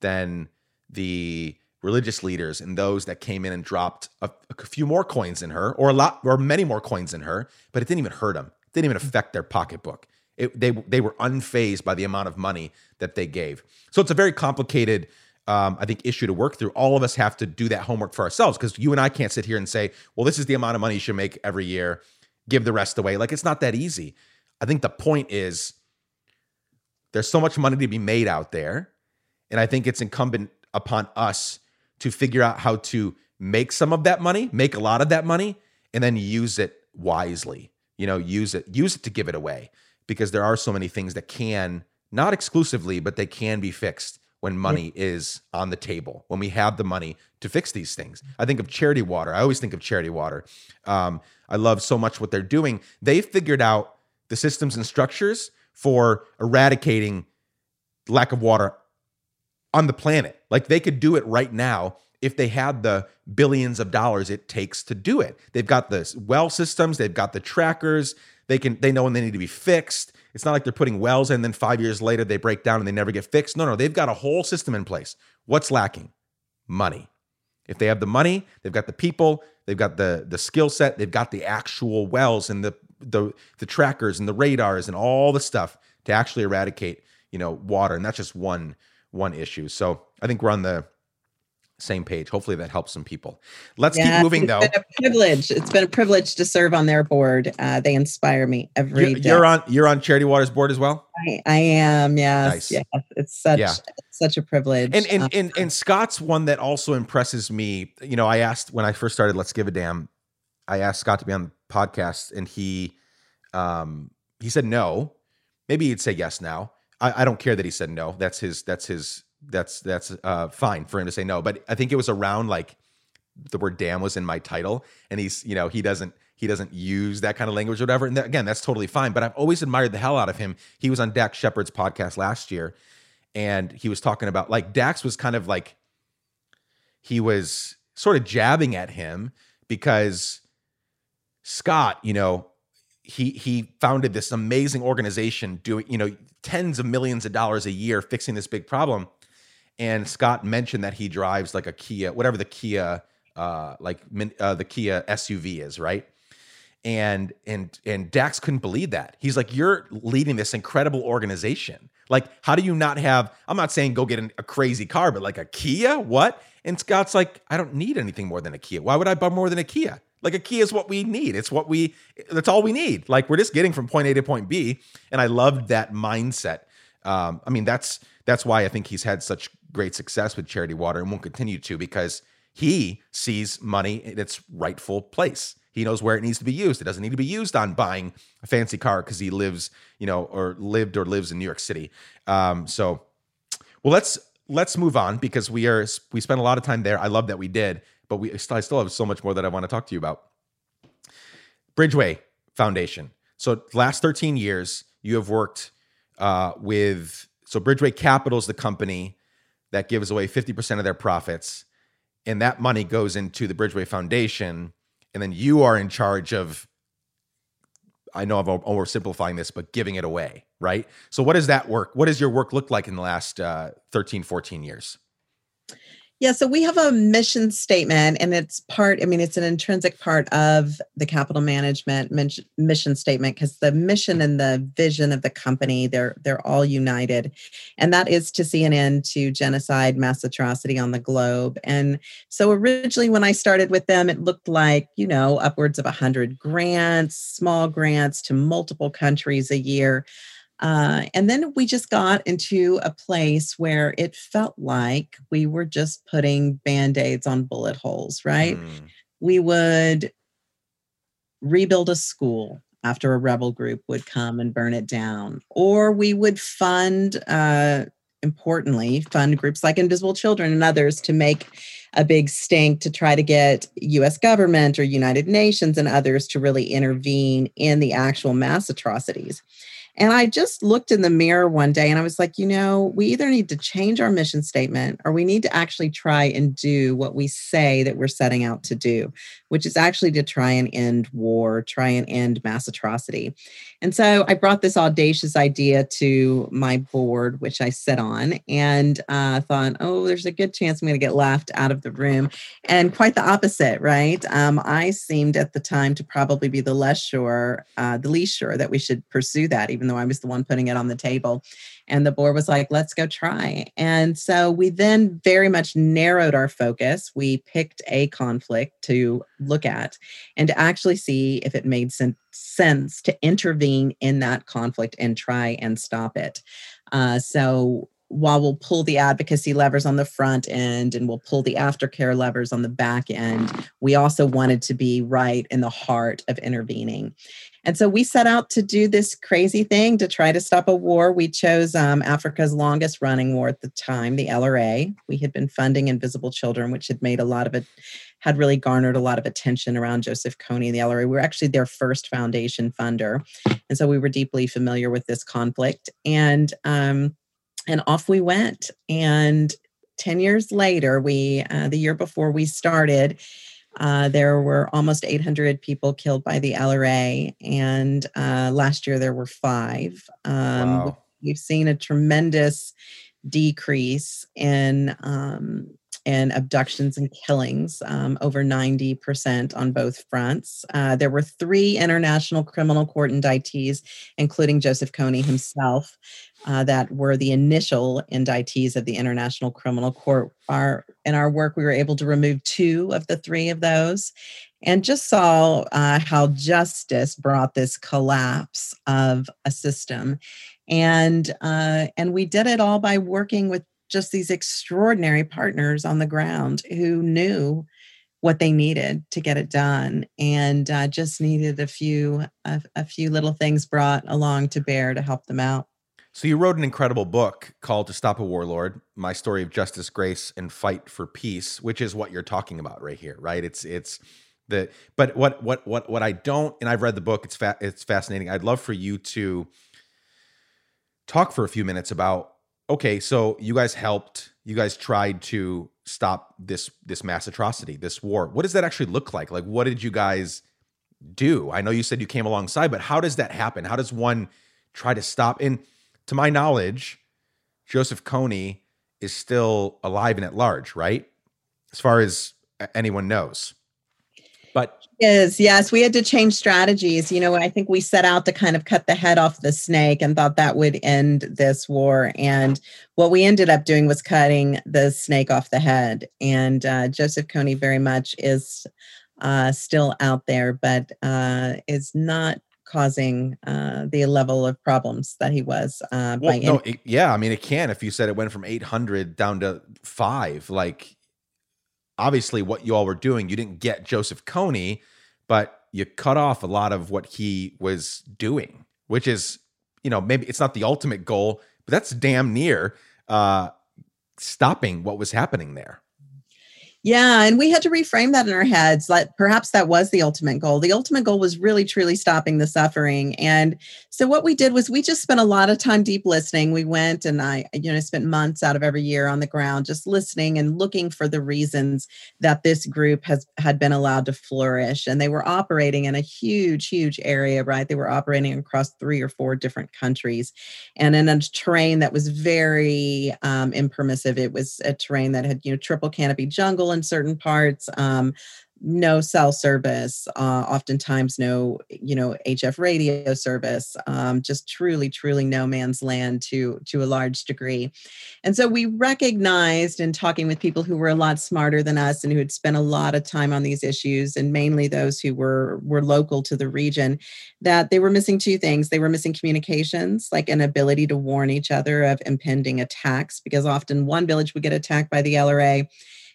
Speaker 2: than the religious leaders and those that came in and dropped a, a, few more coins in her or a lot or many more coins in her, but it didn't even hurt them. It didn't even affect their pocketbook. It, they they were unfazed by the amount of money that they gave. So it's a very complicated um, I think, issue to work through. All of us have to do that homework for ourselves because you and I can't sit here and say, well, this is the amount of money you should make every year, give the rest away. Like, it's not that easy. I think the point is there's so much money to be made out there. And I think it's incumbent upon us to figure out how to make some of that money, make a lot of that money, and then use it wisely. You know, use it, use it to give it away because there are so many things that can, not exclusively, but they can be fixed when money is on the table, when we have the money to fix these things. I think of Charity Water. I always think of Charity Water. Um, I love so much what they're doing. They figured out the systems and structures for eradicating lack of water on the planet. Like they could do it right now if they had the billions of dollars it takes to do it. They've got the well systems, they've got the trackers, they can they know when they need to be fixed. It's not like they're putting wells in, then five years later they break down and they never get fixed. No, no, they've got a whole system in place. What's lacking? Money. If they have the money, they've got the people, they've got the the skill set, they've got the actual wells and the the the trackers and the radars and all the stuff to actually eradicate, you know, water. And that's just one one issue. So I think we're on the same page. Hopefully that helps some people. Let's yeah, keep moving though.
Speaker 1: Been a privilege. It's been a privilege to serve on their board. Uh, they inspire me every
Speaker 2: you're, you're, on you're on Charity Waters board as well.
Speaker 1: I, I am. Yes. Nice. Yes. It's such yeah. such a privilege.
Speaker 2: And and, um, and and Scott's one that also impresses me. You know, I asked when I first started Let's Give a Damn. I asked Scott to be on the podcast, and he um he said no. Maybe he'd say yes now. I, I don't care that he said no. That's his that's his that's that's uh, fine for him to say no. But I think it was around like the word "damn" was in my title, and he's you know he doesn't he doesn't use that kind of language or whatever. And that, again, that's totally fine. But I've always admired the hell out of him. He was on Dax Shepard's podcast last year, and he was talking about like Dax was kind of like he was sort of jabbing at him because Scott, you know, he he founded this amazing organization doing you know tens of millions of dollars a year fixing this big problem and Scott mentioned that he drives like a Kia, whatever the Kia, uh, like uh, the Kia SUV is, right? And and and Dax couldn't believe that. He's like, "You're leading this incredible organization. Like, how do you not have? I'm not saying go get an, a crazy car, but like a Kia, what? And Scott's like, I don't need anything more than a Kia. Why would I buy more than a Kia? Like a Kia is what we need. It's what we. That's all we need. Like we're just getting from point A to point B, and I loved that mindset. Um, I mean, that's that's why I think he's had such great success with Charity Water and won't continue to because he sees money in its rightful place. He knows where it needs to be used. It doesn't need to be used on buying a fancy car because he lives, you know, or lived or lives in New York City. Um, so, well, let's let's move on because we are we spent a lot of time there. I love that we did, but we I still have so much more that I want to talk to you about. Bridgeway Foundation. So, last 13 years, you have worked uh, with so Bridgeway Capital is the company that gives away 50% of their profits, and that money goes into the Bridgeway Foundation and then you are in charge of I know I'm oversimplifying this, but giving it away, right? So what does that work? What does your work look like in the last uh, 13, 14 years?
Speaker 1: Yeah, so we have a mission statement, and it's part, I mean, it's an intrinsic part of the capital management mission statement because the mission and the vision of the company, they're they're all united. And that is to see an end to genocide, mass atrocity on the globe. And so originally when I started with them, it looked like, you know, upwards of 100 grants, small grants to multiple countries a year. Uh, and then we just got into a place where it felt like we were just putting band aids on bullet holes, right? Mm. We would rebuild a school after a rebel group would come and burn it down, or we would fund, uh, importantly, fund groups like Invisible Children and others to make a big stink to try to get US government or United Nations and others to really intervene in the actual mass atrocities. And I just looked in the mirror one day and I was like, you know, we either need to change our mission statement or we need to actually try and do what we say that we're setting out to do, which is actually to try and end war, try and end mass atrocity. And so I brought this audacious idea to my board, which I sit on, and uh, thought, oh, there's a good chance I'm going to get laughed out of the room. And quite the opposite, right? Um, I seemed at the time to probably be the less sure, uh, the least sure that we should pursue that, even though I was the one putting it on the table. And the board was like, let's go try. And so we then very much narrowed our focus. We picked a conflict to look at and to actually see if it made sense to intervene in that conflict and try and stop it. Uh, so while we'll pull the advocacy levers on the front end and we'll pull the aftercare levers on the back end, we also wanted to be right in the heart of intervening. And so we set out to do this crazy thing to try to stop a war. We chose um, Africa's longest running war at the time, the LRA. We had been funding Invisible Children, which had made a lot of it, had really garnered a lot of attention around Joseph Kony and the LRA. We were actually their first foundation funder. And so we were deeply familiar with this conflict. And um, and off we went. And 10 years later, we, uh, the year before we started, uh, there were almost 800 people killed by the LRA, and uh, last year there were five. Um, wow. We've seen a tremendous decrease in um, in abductions and killings, um, over 90% on both fronts. Uh, there were three international criminal court indictees, including Joseph Kony himself, uh, that were the initial indictees of the International Criminal Court. Our, in our work, we were able to remove two of the three of those and just saw uh, how justice brought this collapse of a system. And, uh, and we did it all by working with just these extraordinary partners on the ground who knew what they needed to get it done and uh, just needed a few a, a few little things brought along to bear to help them out
Speaker 2: so you wrote an incredible book called To Stop a Warlord: My Story of Justice, Grace, and Fight for Peace, which is what you're talking about right here, right? It's it's the but what what what what I don't and I've read the book. It's fa- it's fascinating. I'd love for you to talk for a few minutes about okay, so you guys helped, you guys tried to stop this this mass atrocity, this war. What does that actually look like? Like what did you guys do? I know you said you came alongside, but how does that happen? How does one try to stop and to my knowledge, Joseph Kony is still alive and at large, right? As far as anyone knows. But
Speaker 1: is yes, we had to change strategies. You know, I think we set out to kind of cut the head off the snake and thought that would end this war. And what we ended up doing was cutting the snake off the head. And uh, Joseph Kony very much is uh, still out there, but uh, is not causing uh, the level of problems that he was. Uh,
Speaker 2: well, no, it, yeah, I mean, it can. If you said it went from 800 down to five, like obviously what you all were doing, you didn't get Joseph Kony, but you cut off a lot of what he was doing, which is, you know, maybe it's not the ultimate goal, but that's damn near uh, stopping what was happening there.
Speaker 1: Yeah, and we had to reframe that in our heads. Like perhaps that was the ultimate goal. The ultimate goal was really truly stopping the suffering. And so what we did was we just spent a lot of time deep listening. We went and I, you know, spent months out of every year on the ground just listening and looking for the reasons that this group has had been allowed to flourish. And they were operating in a huge, huge area, right? They were operating across three or four different countries and in a terrain that was very um, impermissive. It was a terrain that had, you know, triple canopy jungle in certain parts. Um, no cell service uh, oftentimes no you know hf radio service um, just truly truly no man's land to to a large degree and so we recognized in talking with people who were a lot smarter than us and who had spent a lot of time on these issues and mainly those who were were local to the region that they were missing two things they were missing communications like an ability to warn each other of impending attacks because often one village would get attacked by the lra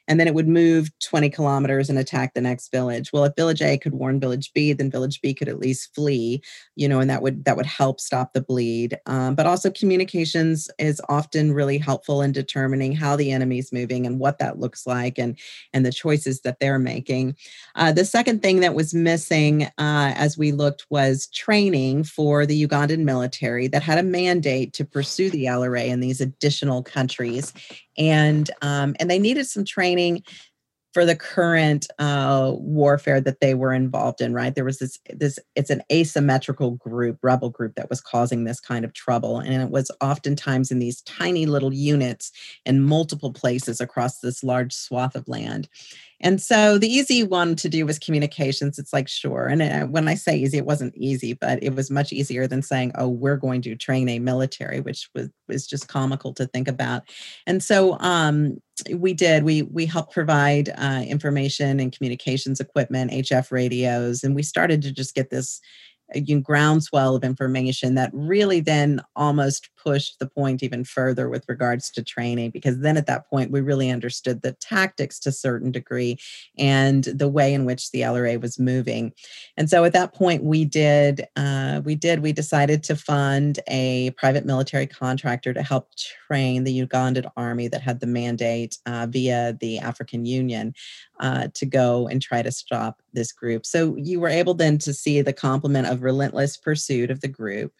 Speaker 1: and then it would move 20 kilometers and attack the next village. Well if village a could warn village b then village b could at least flee you know and that would that would help stop the bleed. Um, but also communications is often really helpful in determining how the enemy's moving and what that looks like and and the choices that they're making. Uh, the second thing that was missing uh, as we looked was training for the ugandan military that had a mandate to pursue the lra in these additional countries and um, and they needed some training for the current uh, warfare that they were involved in right? There was this this it's an asymmetrical group rebel group that was causing this kind of trouble and it was oftentimes in these tiny little units in multiple places across this large swath of land and so the easy one to do was communications. It's like, sure. And uh, when I say easy, it wasn't easy, but it was much easier than saying, oh, we're going to train a military, which was, was just comical to think about. And so um, we did. We we helped provide uh, information and communications equipment, HF radios, and we started to just get this a groundswell of information that really then almost pushed the point even further with regards to training because then at that point we really understood the tactics to a certain degree and the way in which the LRA was moving. And so at that point we did uh, we did we decided to fund a private military contractor to help train the Ugandan army that had the mandate uh, via the African Union uh, to go and try to stop this group. So you were able then to see the complement of relentless pursuit of the group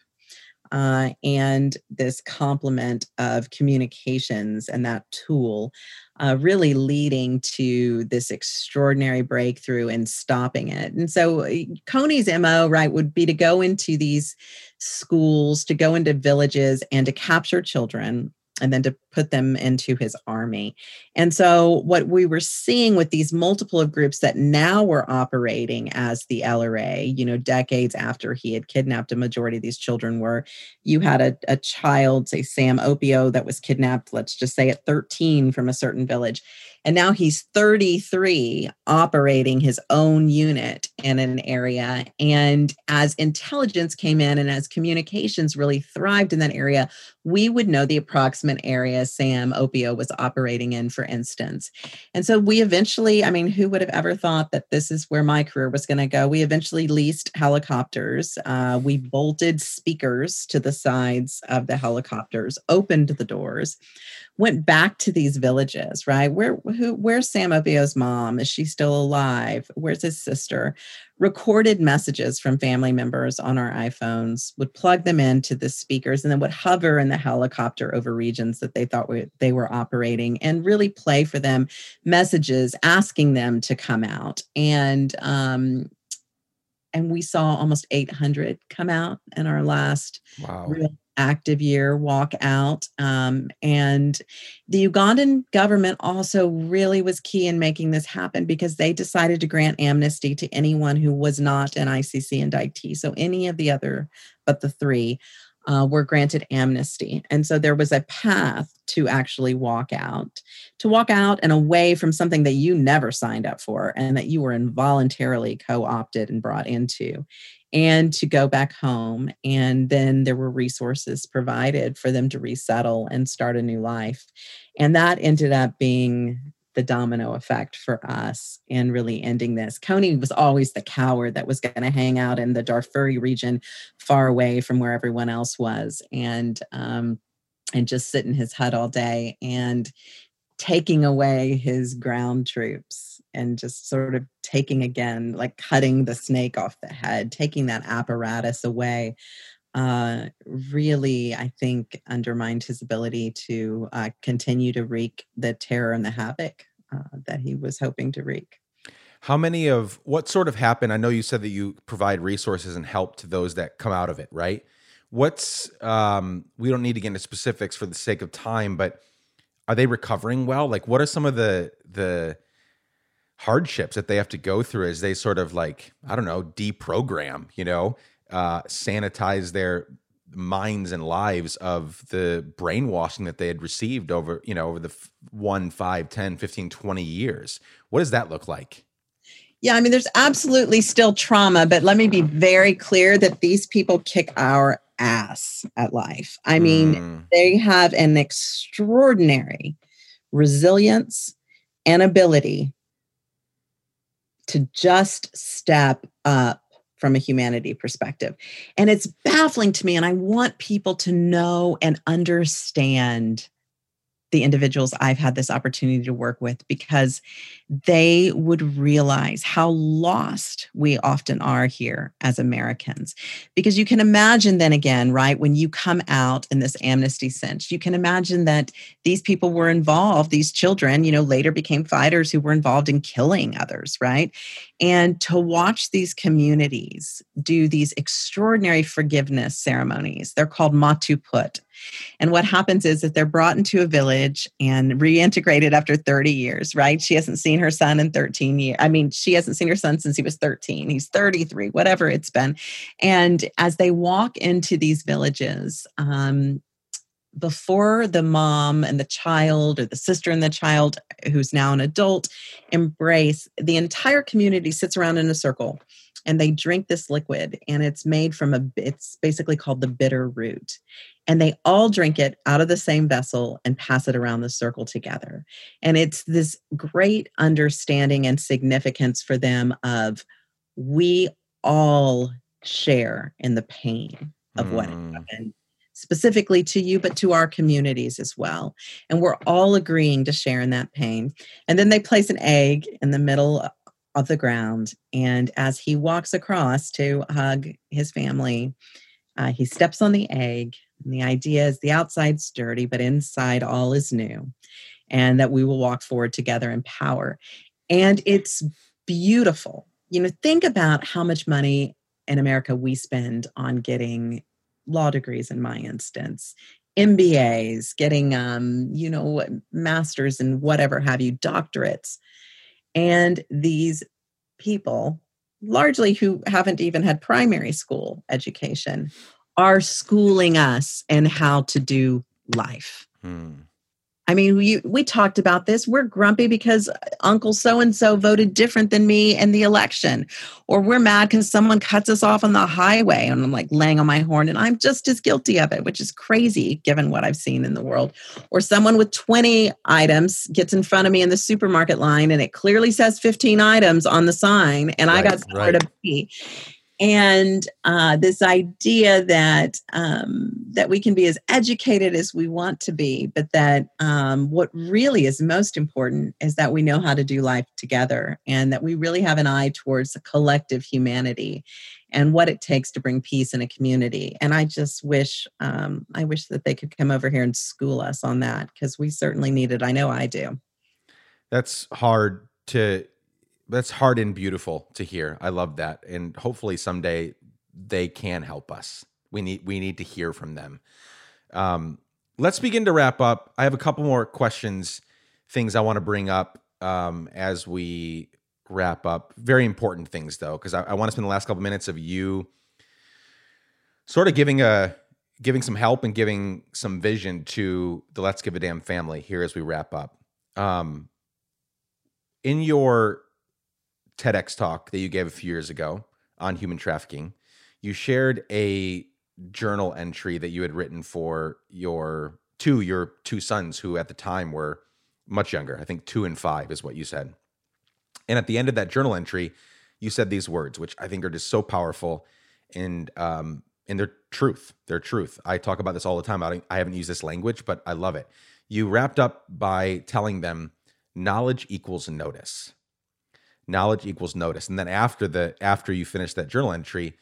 Speaker 1: uh, and this complement of communications and that tool uh, really leading to this extraordinary breakthrough and stopping it. And so Kony's MO, right, would be to go into these schools, to go into villages and to capture children and then to put them into his army. And so, what we were seeing with these multiple of groups that now were operating as the LRA, you know, decades after he had kidnapped a majority of these children, were you had a, a child, say Sam Opio, that was kidnapped, let's just say at 13 from a certain village and now he's 33 operating his own unit in an area. And as intelligence came in and as communications really thrived in that area, we would know the approximate area Sam Opio was operating in, for instance. And so we eventually, I mean, who would have ever thought that this is where my career was going to go? We eventually leased helicopters. Uh, we bolted speakers to the sides of the helicopters, opened the doors went back to these villages, right? Where who where's Sam Opio's mom? Is she still alive? Where's his sister? Recorded messages from family members on our iPhones, would plug them into the speakers and then would hover in the helicopter over regions that they thought were, they were operating and really play for them messages asking them to come out. And um, and we saw almost 800 come out in our last
Speaker 2: wow.
Speaker 1: real active year walk out. Um, and the Ugandan government also really was key in making this happen because they decided to grant amnesty to anyone who was not an ICC indictee. So any of the other but the three uh, were granted amnesty. And so there was a path to actually walk out, to walk out and away from something that you never signed up for and that you were involuntarily co opted and brought into, and to go back home. And then there were resources provided for them to resettle and start a new life. And that ended up being the domino effect for us and really ending this. Kony was always the coward that was going to hang out in the Darfuri region, far away from where everyone else was, and um, and just sit in his hut all day and taking away his ground troops and just sort of taking again, like cutting the snake off the head, taking that apparatus away. Uh, really, I think, undermined his ability to uh, continue to wreak the terror and the havoc uh, that he was hoping to wreak.
Speaker 2: How many of what sort of happened? I know you said that you provide resources and help to those that come out of it, right? What's um, we don't need to get into specifics for the sake of time, but are they recovering well? Like, what are some of the the hardships that they have to go through as they sort of like I don't know deprogram, you know, uh, sanitize their minds and lives of the brainwashing that they had received over you know over the 1 5 10 15 20 years what does that look like
Speaker 1: yeah i mean there's absolutely still trauma but let me be very clear that these people kick our ass at life i mean mm. they have an extraordinary resilience and ability to just step up from a humanity perspective. And it's baffling to me. And I want people to know and understand the individuals I've had this opportunity to work with because they would realize how lost we often are here as Americans. Because you can imagine, then again, right, when you come out in this amnesty sense, you can imagine that these people were involved, these children, you know, later became fighters who were involved in killing others, right? And to watch these communities do these extraordinary forgiveness ceremonies, they're called mato oput and what happens is that they're brought into a village and reintegrated after 30 years, right? She hasn't seen her son in 13 years. I mean, she hasn't seen her son since he was 13. He's 33, whatever it's been. And as they walk into these villages, um, before the mom and the child or the sister and the child who's now an adult embrace the entire community sits around in a circle and they drink this liquid and it's made from a it's basically called the bitter root. And they all drink it out of the same vessel and pass it around the circle together. And it's this great understanding and significance for them of we all share in the pain of mm. what happened specifically to you but to our communities as well. And we're all agreeing to share in that pain. And then they place an egg in the middle of the ground. And as he walks across to hug his family, uh, he steps on the egg. And the idea is the outside's dirty, but inside all is new, and that we will walk forward together in power. And it's beautiful. You know, think about how much money in America we spend on getting law degrees, in my instance, MBAs, getting, um, you know, masters and whatever have you, doctorates. And these people, largely who haven't even had primary school education, are schooling us in how to do life. Hmm. I mean, we we talked about this. We're grumpy because uh, Uncle so and so voted different than me in the election, or we're mad because someone cuts us off on the highway, and I'm like laying on my horn, and I'm just as guilty of it, which is crazy given what I've seen in the world. Or someone with 20 items gets in front of me in the supermarket line, and it clearly says 15 items on the sign, and right, I got somewhere right. to be and uh, this idea that um, that we can be as educated as we want to be, but that um, what really is most important is that we know how to do life together, and that we really have an eye towards the collective humanity and what it takes to bring peace in a community. And I just wish um, I wish that they could come over here and school us on that because we certainly need it. I know I do.
Speaker 2: That's hard to that's hard and beautiful to hear. I love that. And hopefully someday they can help us We need we need to hear from them. Um, let's begin to wrap up. I have a couple more questions, things I want to bring up um, as we wrap up. Very important things though, because I, I want to spend the last couple minutes of you sort of giving a giving some help and giving some vision to the Let's Give a Damn family here as we wrap up. Um, in your TEDx talk that you gave a few years ago on human trafficking, you shared a journal entry that you had written for your two your two sons who at the time were much younger. I think 2 and 5 is what you said. And at the end of that journal entry, you said these words which I think are just so powerful and um and they're truth. They're truth. I talk about this all the time. I, I haven't used this language, but I love it. You wrapped up by telling them knowledge equals notice knowledge equals notice. And then after the after you finish that journal entry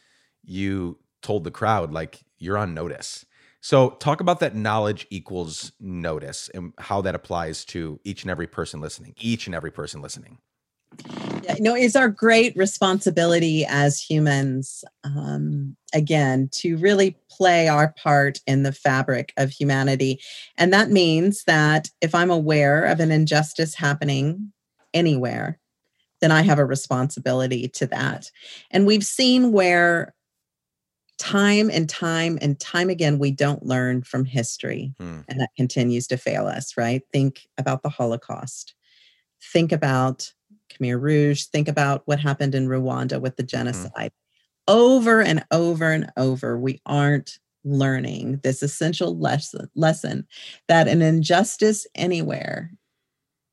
Speaker 2: you told the crowd like you're on notice. So talk about that knowledge equals notice and how that applies to each and every person listening each and every person listening.
Speaker 1: Yeah, you know, it's our great responsibility as humans, um, again, to really play our part in the fabric of humanity. And that means that if I'm aware of an injustice happening anywhere, then I have a responsibility to that. And we've seen where time and time and time again we don't learn from history hmm. and that continues to fail us right think about the holocaust think about khmer rouge think about what happened in rwanda with the hmm. genocide over and over and over we aren't learning this essential lesson lesson that an injustice anywhere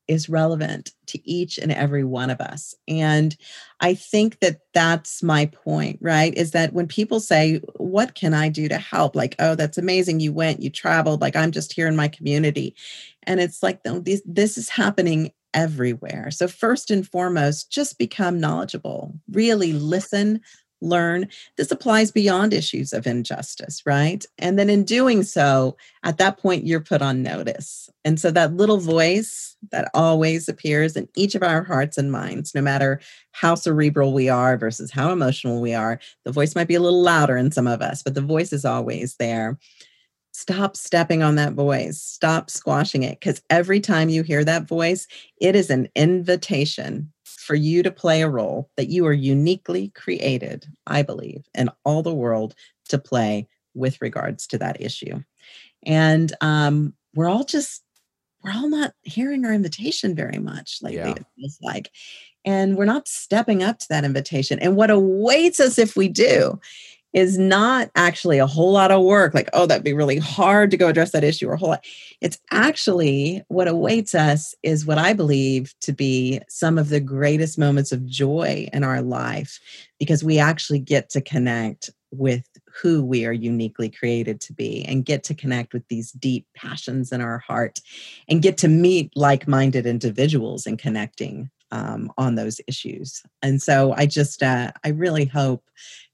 Speaker 1: is relevant to each and every one of us. And I think that that's my point, right? Is that when people say, What can I do to help? Like, oh, that's amazing. You went, you traveled, like, I'm just here in my community. And it's like, this, this is happening everywhere. So, first and foremost, just become knowledgeable, really listen, learn. This applies beyond issues of injustice, right? And then in doing so, at that point, you're put on notice. And so that little voice that always appears in each of our hearts and minds, no matter how cerebral we are versus how emotional we are, the voice might be a little louder in some of us, but the voice is always there. Stop stepping on that voice. Stop squashing it. Because every time you hear that voice, it is an invitation for you to play a role that you are uniquely created, I believe, in all the world to play with regards to that issue. And um, we're all just, we're all not hearing our invitation very much lately, yeah. it feels like. And we're not stepping up to that invitation. And what awaits us if we do is not actually a whole lot of work like oh that'd be really hard to go address that issue or a whole lot. It's actually what awaits us is what i believe to be some of the greatest moments of joy in our life because we actually get to connect with who we are uniquely created to be and get to connect with these deep passions in our heart and get to meet like-minded individuals and connecting um, on those issues. And so i just uh, i really hope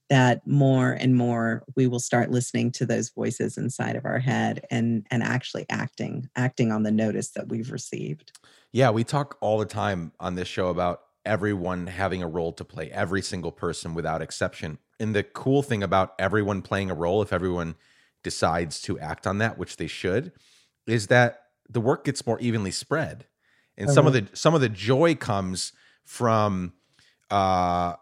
Speaker 1: that more and more we will start listening to those voices inside of our head and and actually acting acting on the notice that we've received.
Speaker 2: Yeah we talk all the time on this show about everyone having a role to play every single person without exception. And the cool thing about everyone playing a role if everyone decides to act on that which they should is that the work gets more evenly spread. And some of uh-huh. the some of the joy comes from uh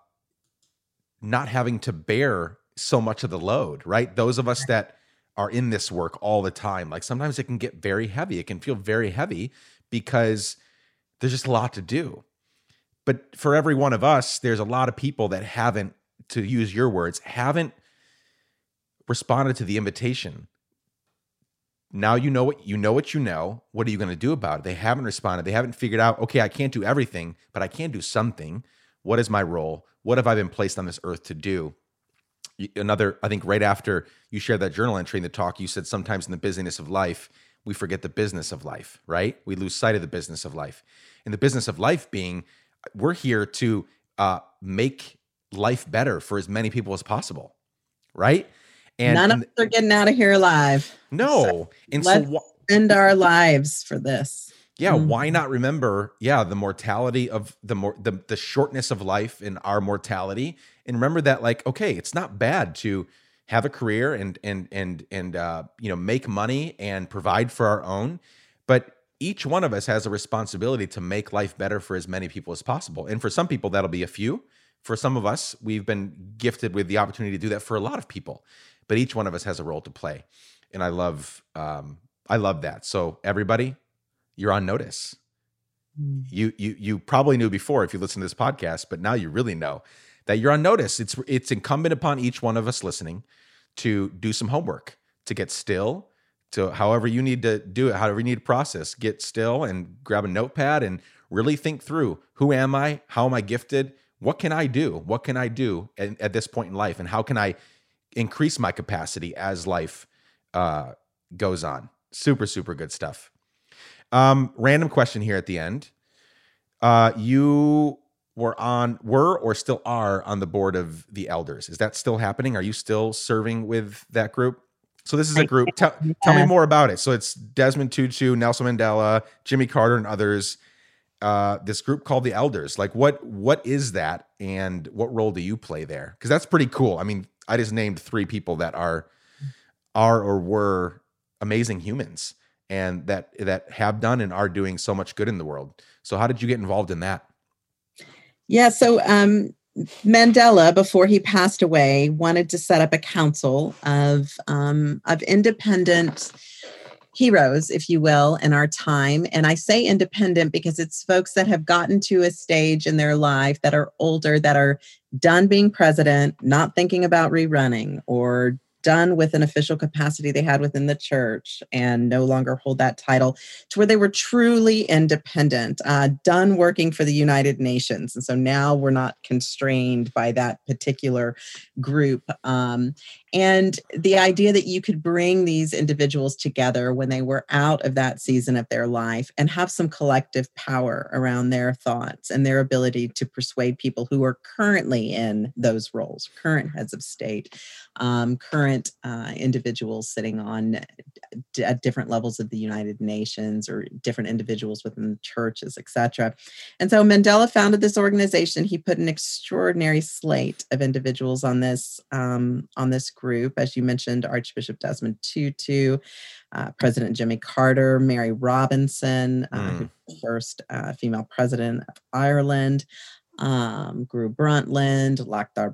Speaker 2: not having to bear so much of the load, right? Those of us that are in this work all the time, like sometimes it can get very heavy. It can feel very heavy because there's just a lot to do. But for every one of us, there's a lot of people that haven't, to use your words, haven't responded to the invitation. Now you know what you know what you know. What are you going to do about it? They haven't responded. They haven't figured out, okay, I can't do everything, but I can do something. What is my role? What have I been placed on this earth to do? Another, I think, right after you shared that journal entry in the talk, you said sometimes in the busyness of life, we forget the business of life, right? We lose sight of the business of life. And the business of life being, we're here to uh, make life better for as many people as possible, right?
Speaker 1: And none of us are getting out of here alive.
Speaker 2: No, so
Speaker 1: and let's so wh- spend our lives for this
Speaker 2: yeah mm-hmm. why not remember yeah the mortality of the more the, the shortness of life and our mortality and remember that like okay it's not bad to have a career and and and and uh, you know make money and provide for our own, but each one of us has a responsibility to make life better for as many people as possible. And for some people, that'll be a few. For some of us, we've been gifted with the opportunity to do that for a lot of people. But each one of us has a role to play, and I love um, I love that. So everybody, you're on notice. Mm. You you you probably knew before if you listen to this podcast, but now you really know that you're on notice. It's it's incumbent upon each one of us listening to do some homework, to get still, to however you need to do it, however you need to process, get still and grab a notepad and really think through who am I? How am I gifted? What can I do? What can I do at, at this point in life? And how can I increase my capacity as life uh, goes on? Super, super good stuff. Um, random question here at the end. Uh, you were on, were or still are on the board of the elders. Is that still happening? Are you still serving with that group? So this is a group. Tell, tell me more about it. So it's Desmond Tutu, Nelson Mandela, Jimmy Carter, and others. Uh, this group called the Elders. Like, what what is that, and what role do you play there? Because that's pretty cool. I mean, I just named three people that are are or were amazing humans, and that that have done and are doing so much good in the world. So, how did you get involved in that?
Speaker 1: Yeah. So, um, Mandela, before he passed away, wanted to set up a council of um, of independent heroes, if you will, in our time. And I say independent because it's folks that have gotten to a stage in their life that are older, that are done being president, not thinking about rerunning, or done with an official capacity they had within the church and no longer hold that title to where they were truly independent, uh, done working for the United Nations. And so now we're not constrained by that particular group. Um, and the idea that you could bring these individuals together when they were out of that season of their life and have some collective power around their thoughts and their ability to persuade people who are currently in those roles, current heads of state, um, current uh, individuals sitting on d- at different levels of the United Nations or different individuals within churches, etc. And so Mandela founded this organization. He put an extraordinary slate of individuals on this um, on this group, as you mentioned, Archbishop Desmond Tutu, uh, President Jimmy Carter, Mary Robinson, uh, mm. first uh, female president of Ireland, um, Gro Brundtland, Lakhdar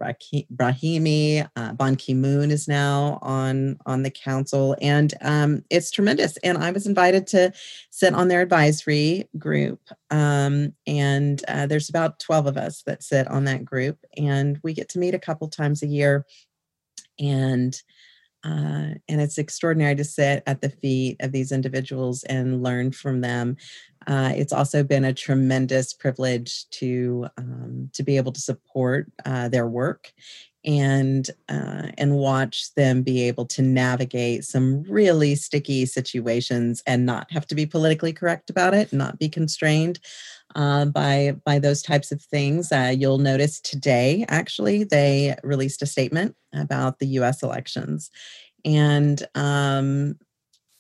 Speaker 1: Brahimi, uh, Ban Ki-moon is now on on the council, and um, it's tremendous. And I was invited to sit on their advisory group, um, and uh, there's about twelve of us that sit on that group, and we get to meet a couple times a year and uh, and it's extraordinary to sit at the feet of these individuals and learn from them. Uh, it's also been a tremendous privilege to um, to be able to support uh, their work and uh, and watch them be able to navigate some really sticky situations and not have to be politically correct about it, not be constrained uh, by by those types of things. Uh, you'll notice today, actually, they released a statement about the U.S. elections, and um,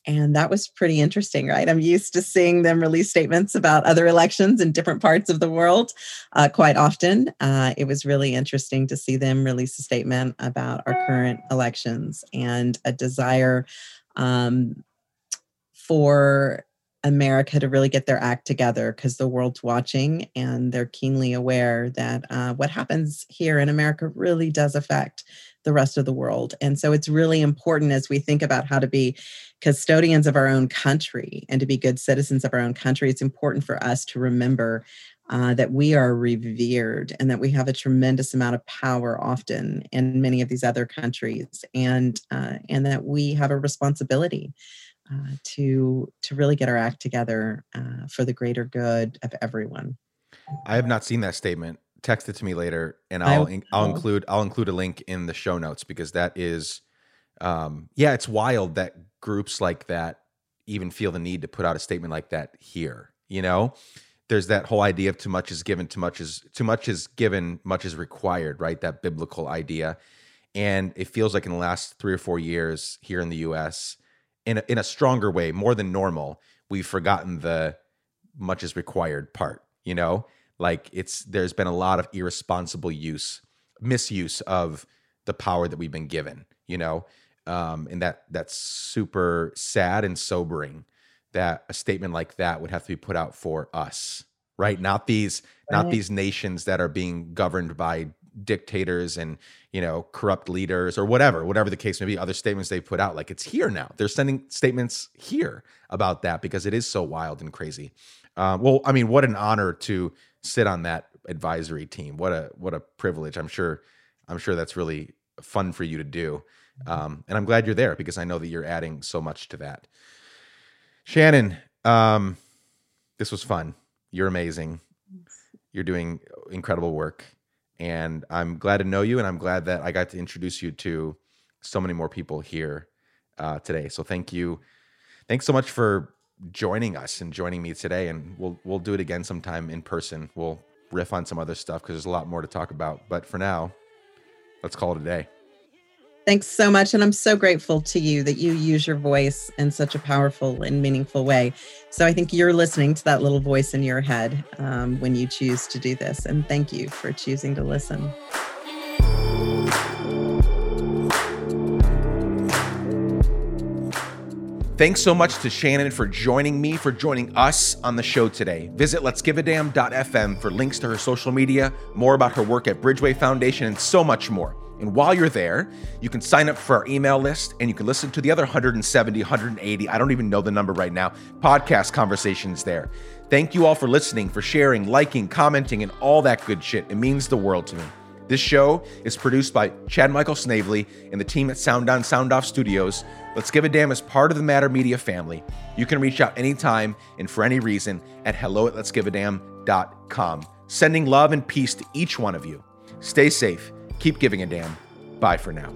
Speaker 1: and that was pretty interesting, right? I'm used to seeing them release statements about other elections in different parts of the world uh, quite often. Uh, it was really interesting to see them release a statement about our current elections and a desire um, for America to really get their act together because the world's watching and they're keenly aware that uh, what happens here in America really does affect the rest of the world. And so it's really important as we think about how to be custodians of our own country and to be good citizens of our own country, it's important for us to remember uh, that we are revered and that we have a tremendous amount of power often in many of these other countries and uh, and that we have a responsibility uh, to to really get our act together uh, for the greater good of everyone.
Speaker 2: I have not seen that statement. Text it to me later, and I'll I'll include I'll include a link in the show notes because that is, um, yeah, it's wild that groups like that even feel the need to put out a statement like that here. You know, there's that whole idea of too much is given, too much is too much is given, much is required, right? That biblical idea, and it feels like in the last three or four years here in the U.S in a, in a stronger way, more than normal, we've forgotten the much is required part. You know, like it's there's been a lot of irresponsible use, misuse of the power that we've been given, you know? Um, and that that's super sad and sobering that a statement like that would have to be put out for us, right? Not these, right. not these nations that are being governed by dictators and you know corrupt leaders or whatever whatever the case may be other statements they put out. Like it's here now. They're sending statements here about that because it is so wild and crazy. Uh, well i mean what an honor to sit on that advisory team. What a what a privilege. I'm sure i'm sure that's really fun for you to do um, and i'm glad you're there because i know that you're adding so much to that shannon um, this was fun you're amazing you're doing incredible work and I'm glad to know you, and I'm glad that I got to introduce you to so many more people here uh, today. So thank you, thanks so much for joining us and joining me today. And we'll we'll do it again sometime in person. We'll riff on some other stuff because there's a lot more to talk about. But for now, let's call it a day.
Speaker 1: Thanks so much. And I'm so grateful to you that you use your voice in such a powerful and meaningful way. So I think you're listening to that little voice in your head um, when you choose to do this. And thank you for choosing to listen.
Speaker 2: Thanks so much to Shannon for joining me, for joining us on the show today. Visit letsgiveadamn.fm for links to her social media, more about her work at Bridgeway Foundation, and so much more. And while you're there, you can sign up for our email list and you can listen to the other 170, 180, I don't even know the number right now, podcast conversations there. Thank you all for listening, for sharing, liking, commenting, and all that good shit. It means the world to me. This show is produced by Chad Michael Snavely and the team at Sound On Sound Off Studios. Let's Give a Damn as part of the Matter Media family. You can reach out anytime and for any reason at hello at let's give a damn.com. Sending love and peace to each one of you. Stay safe Keep giving a damn. Bye for now.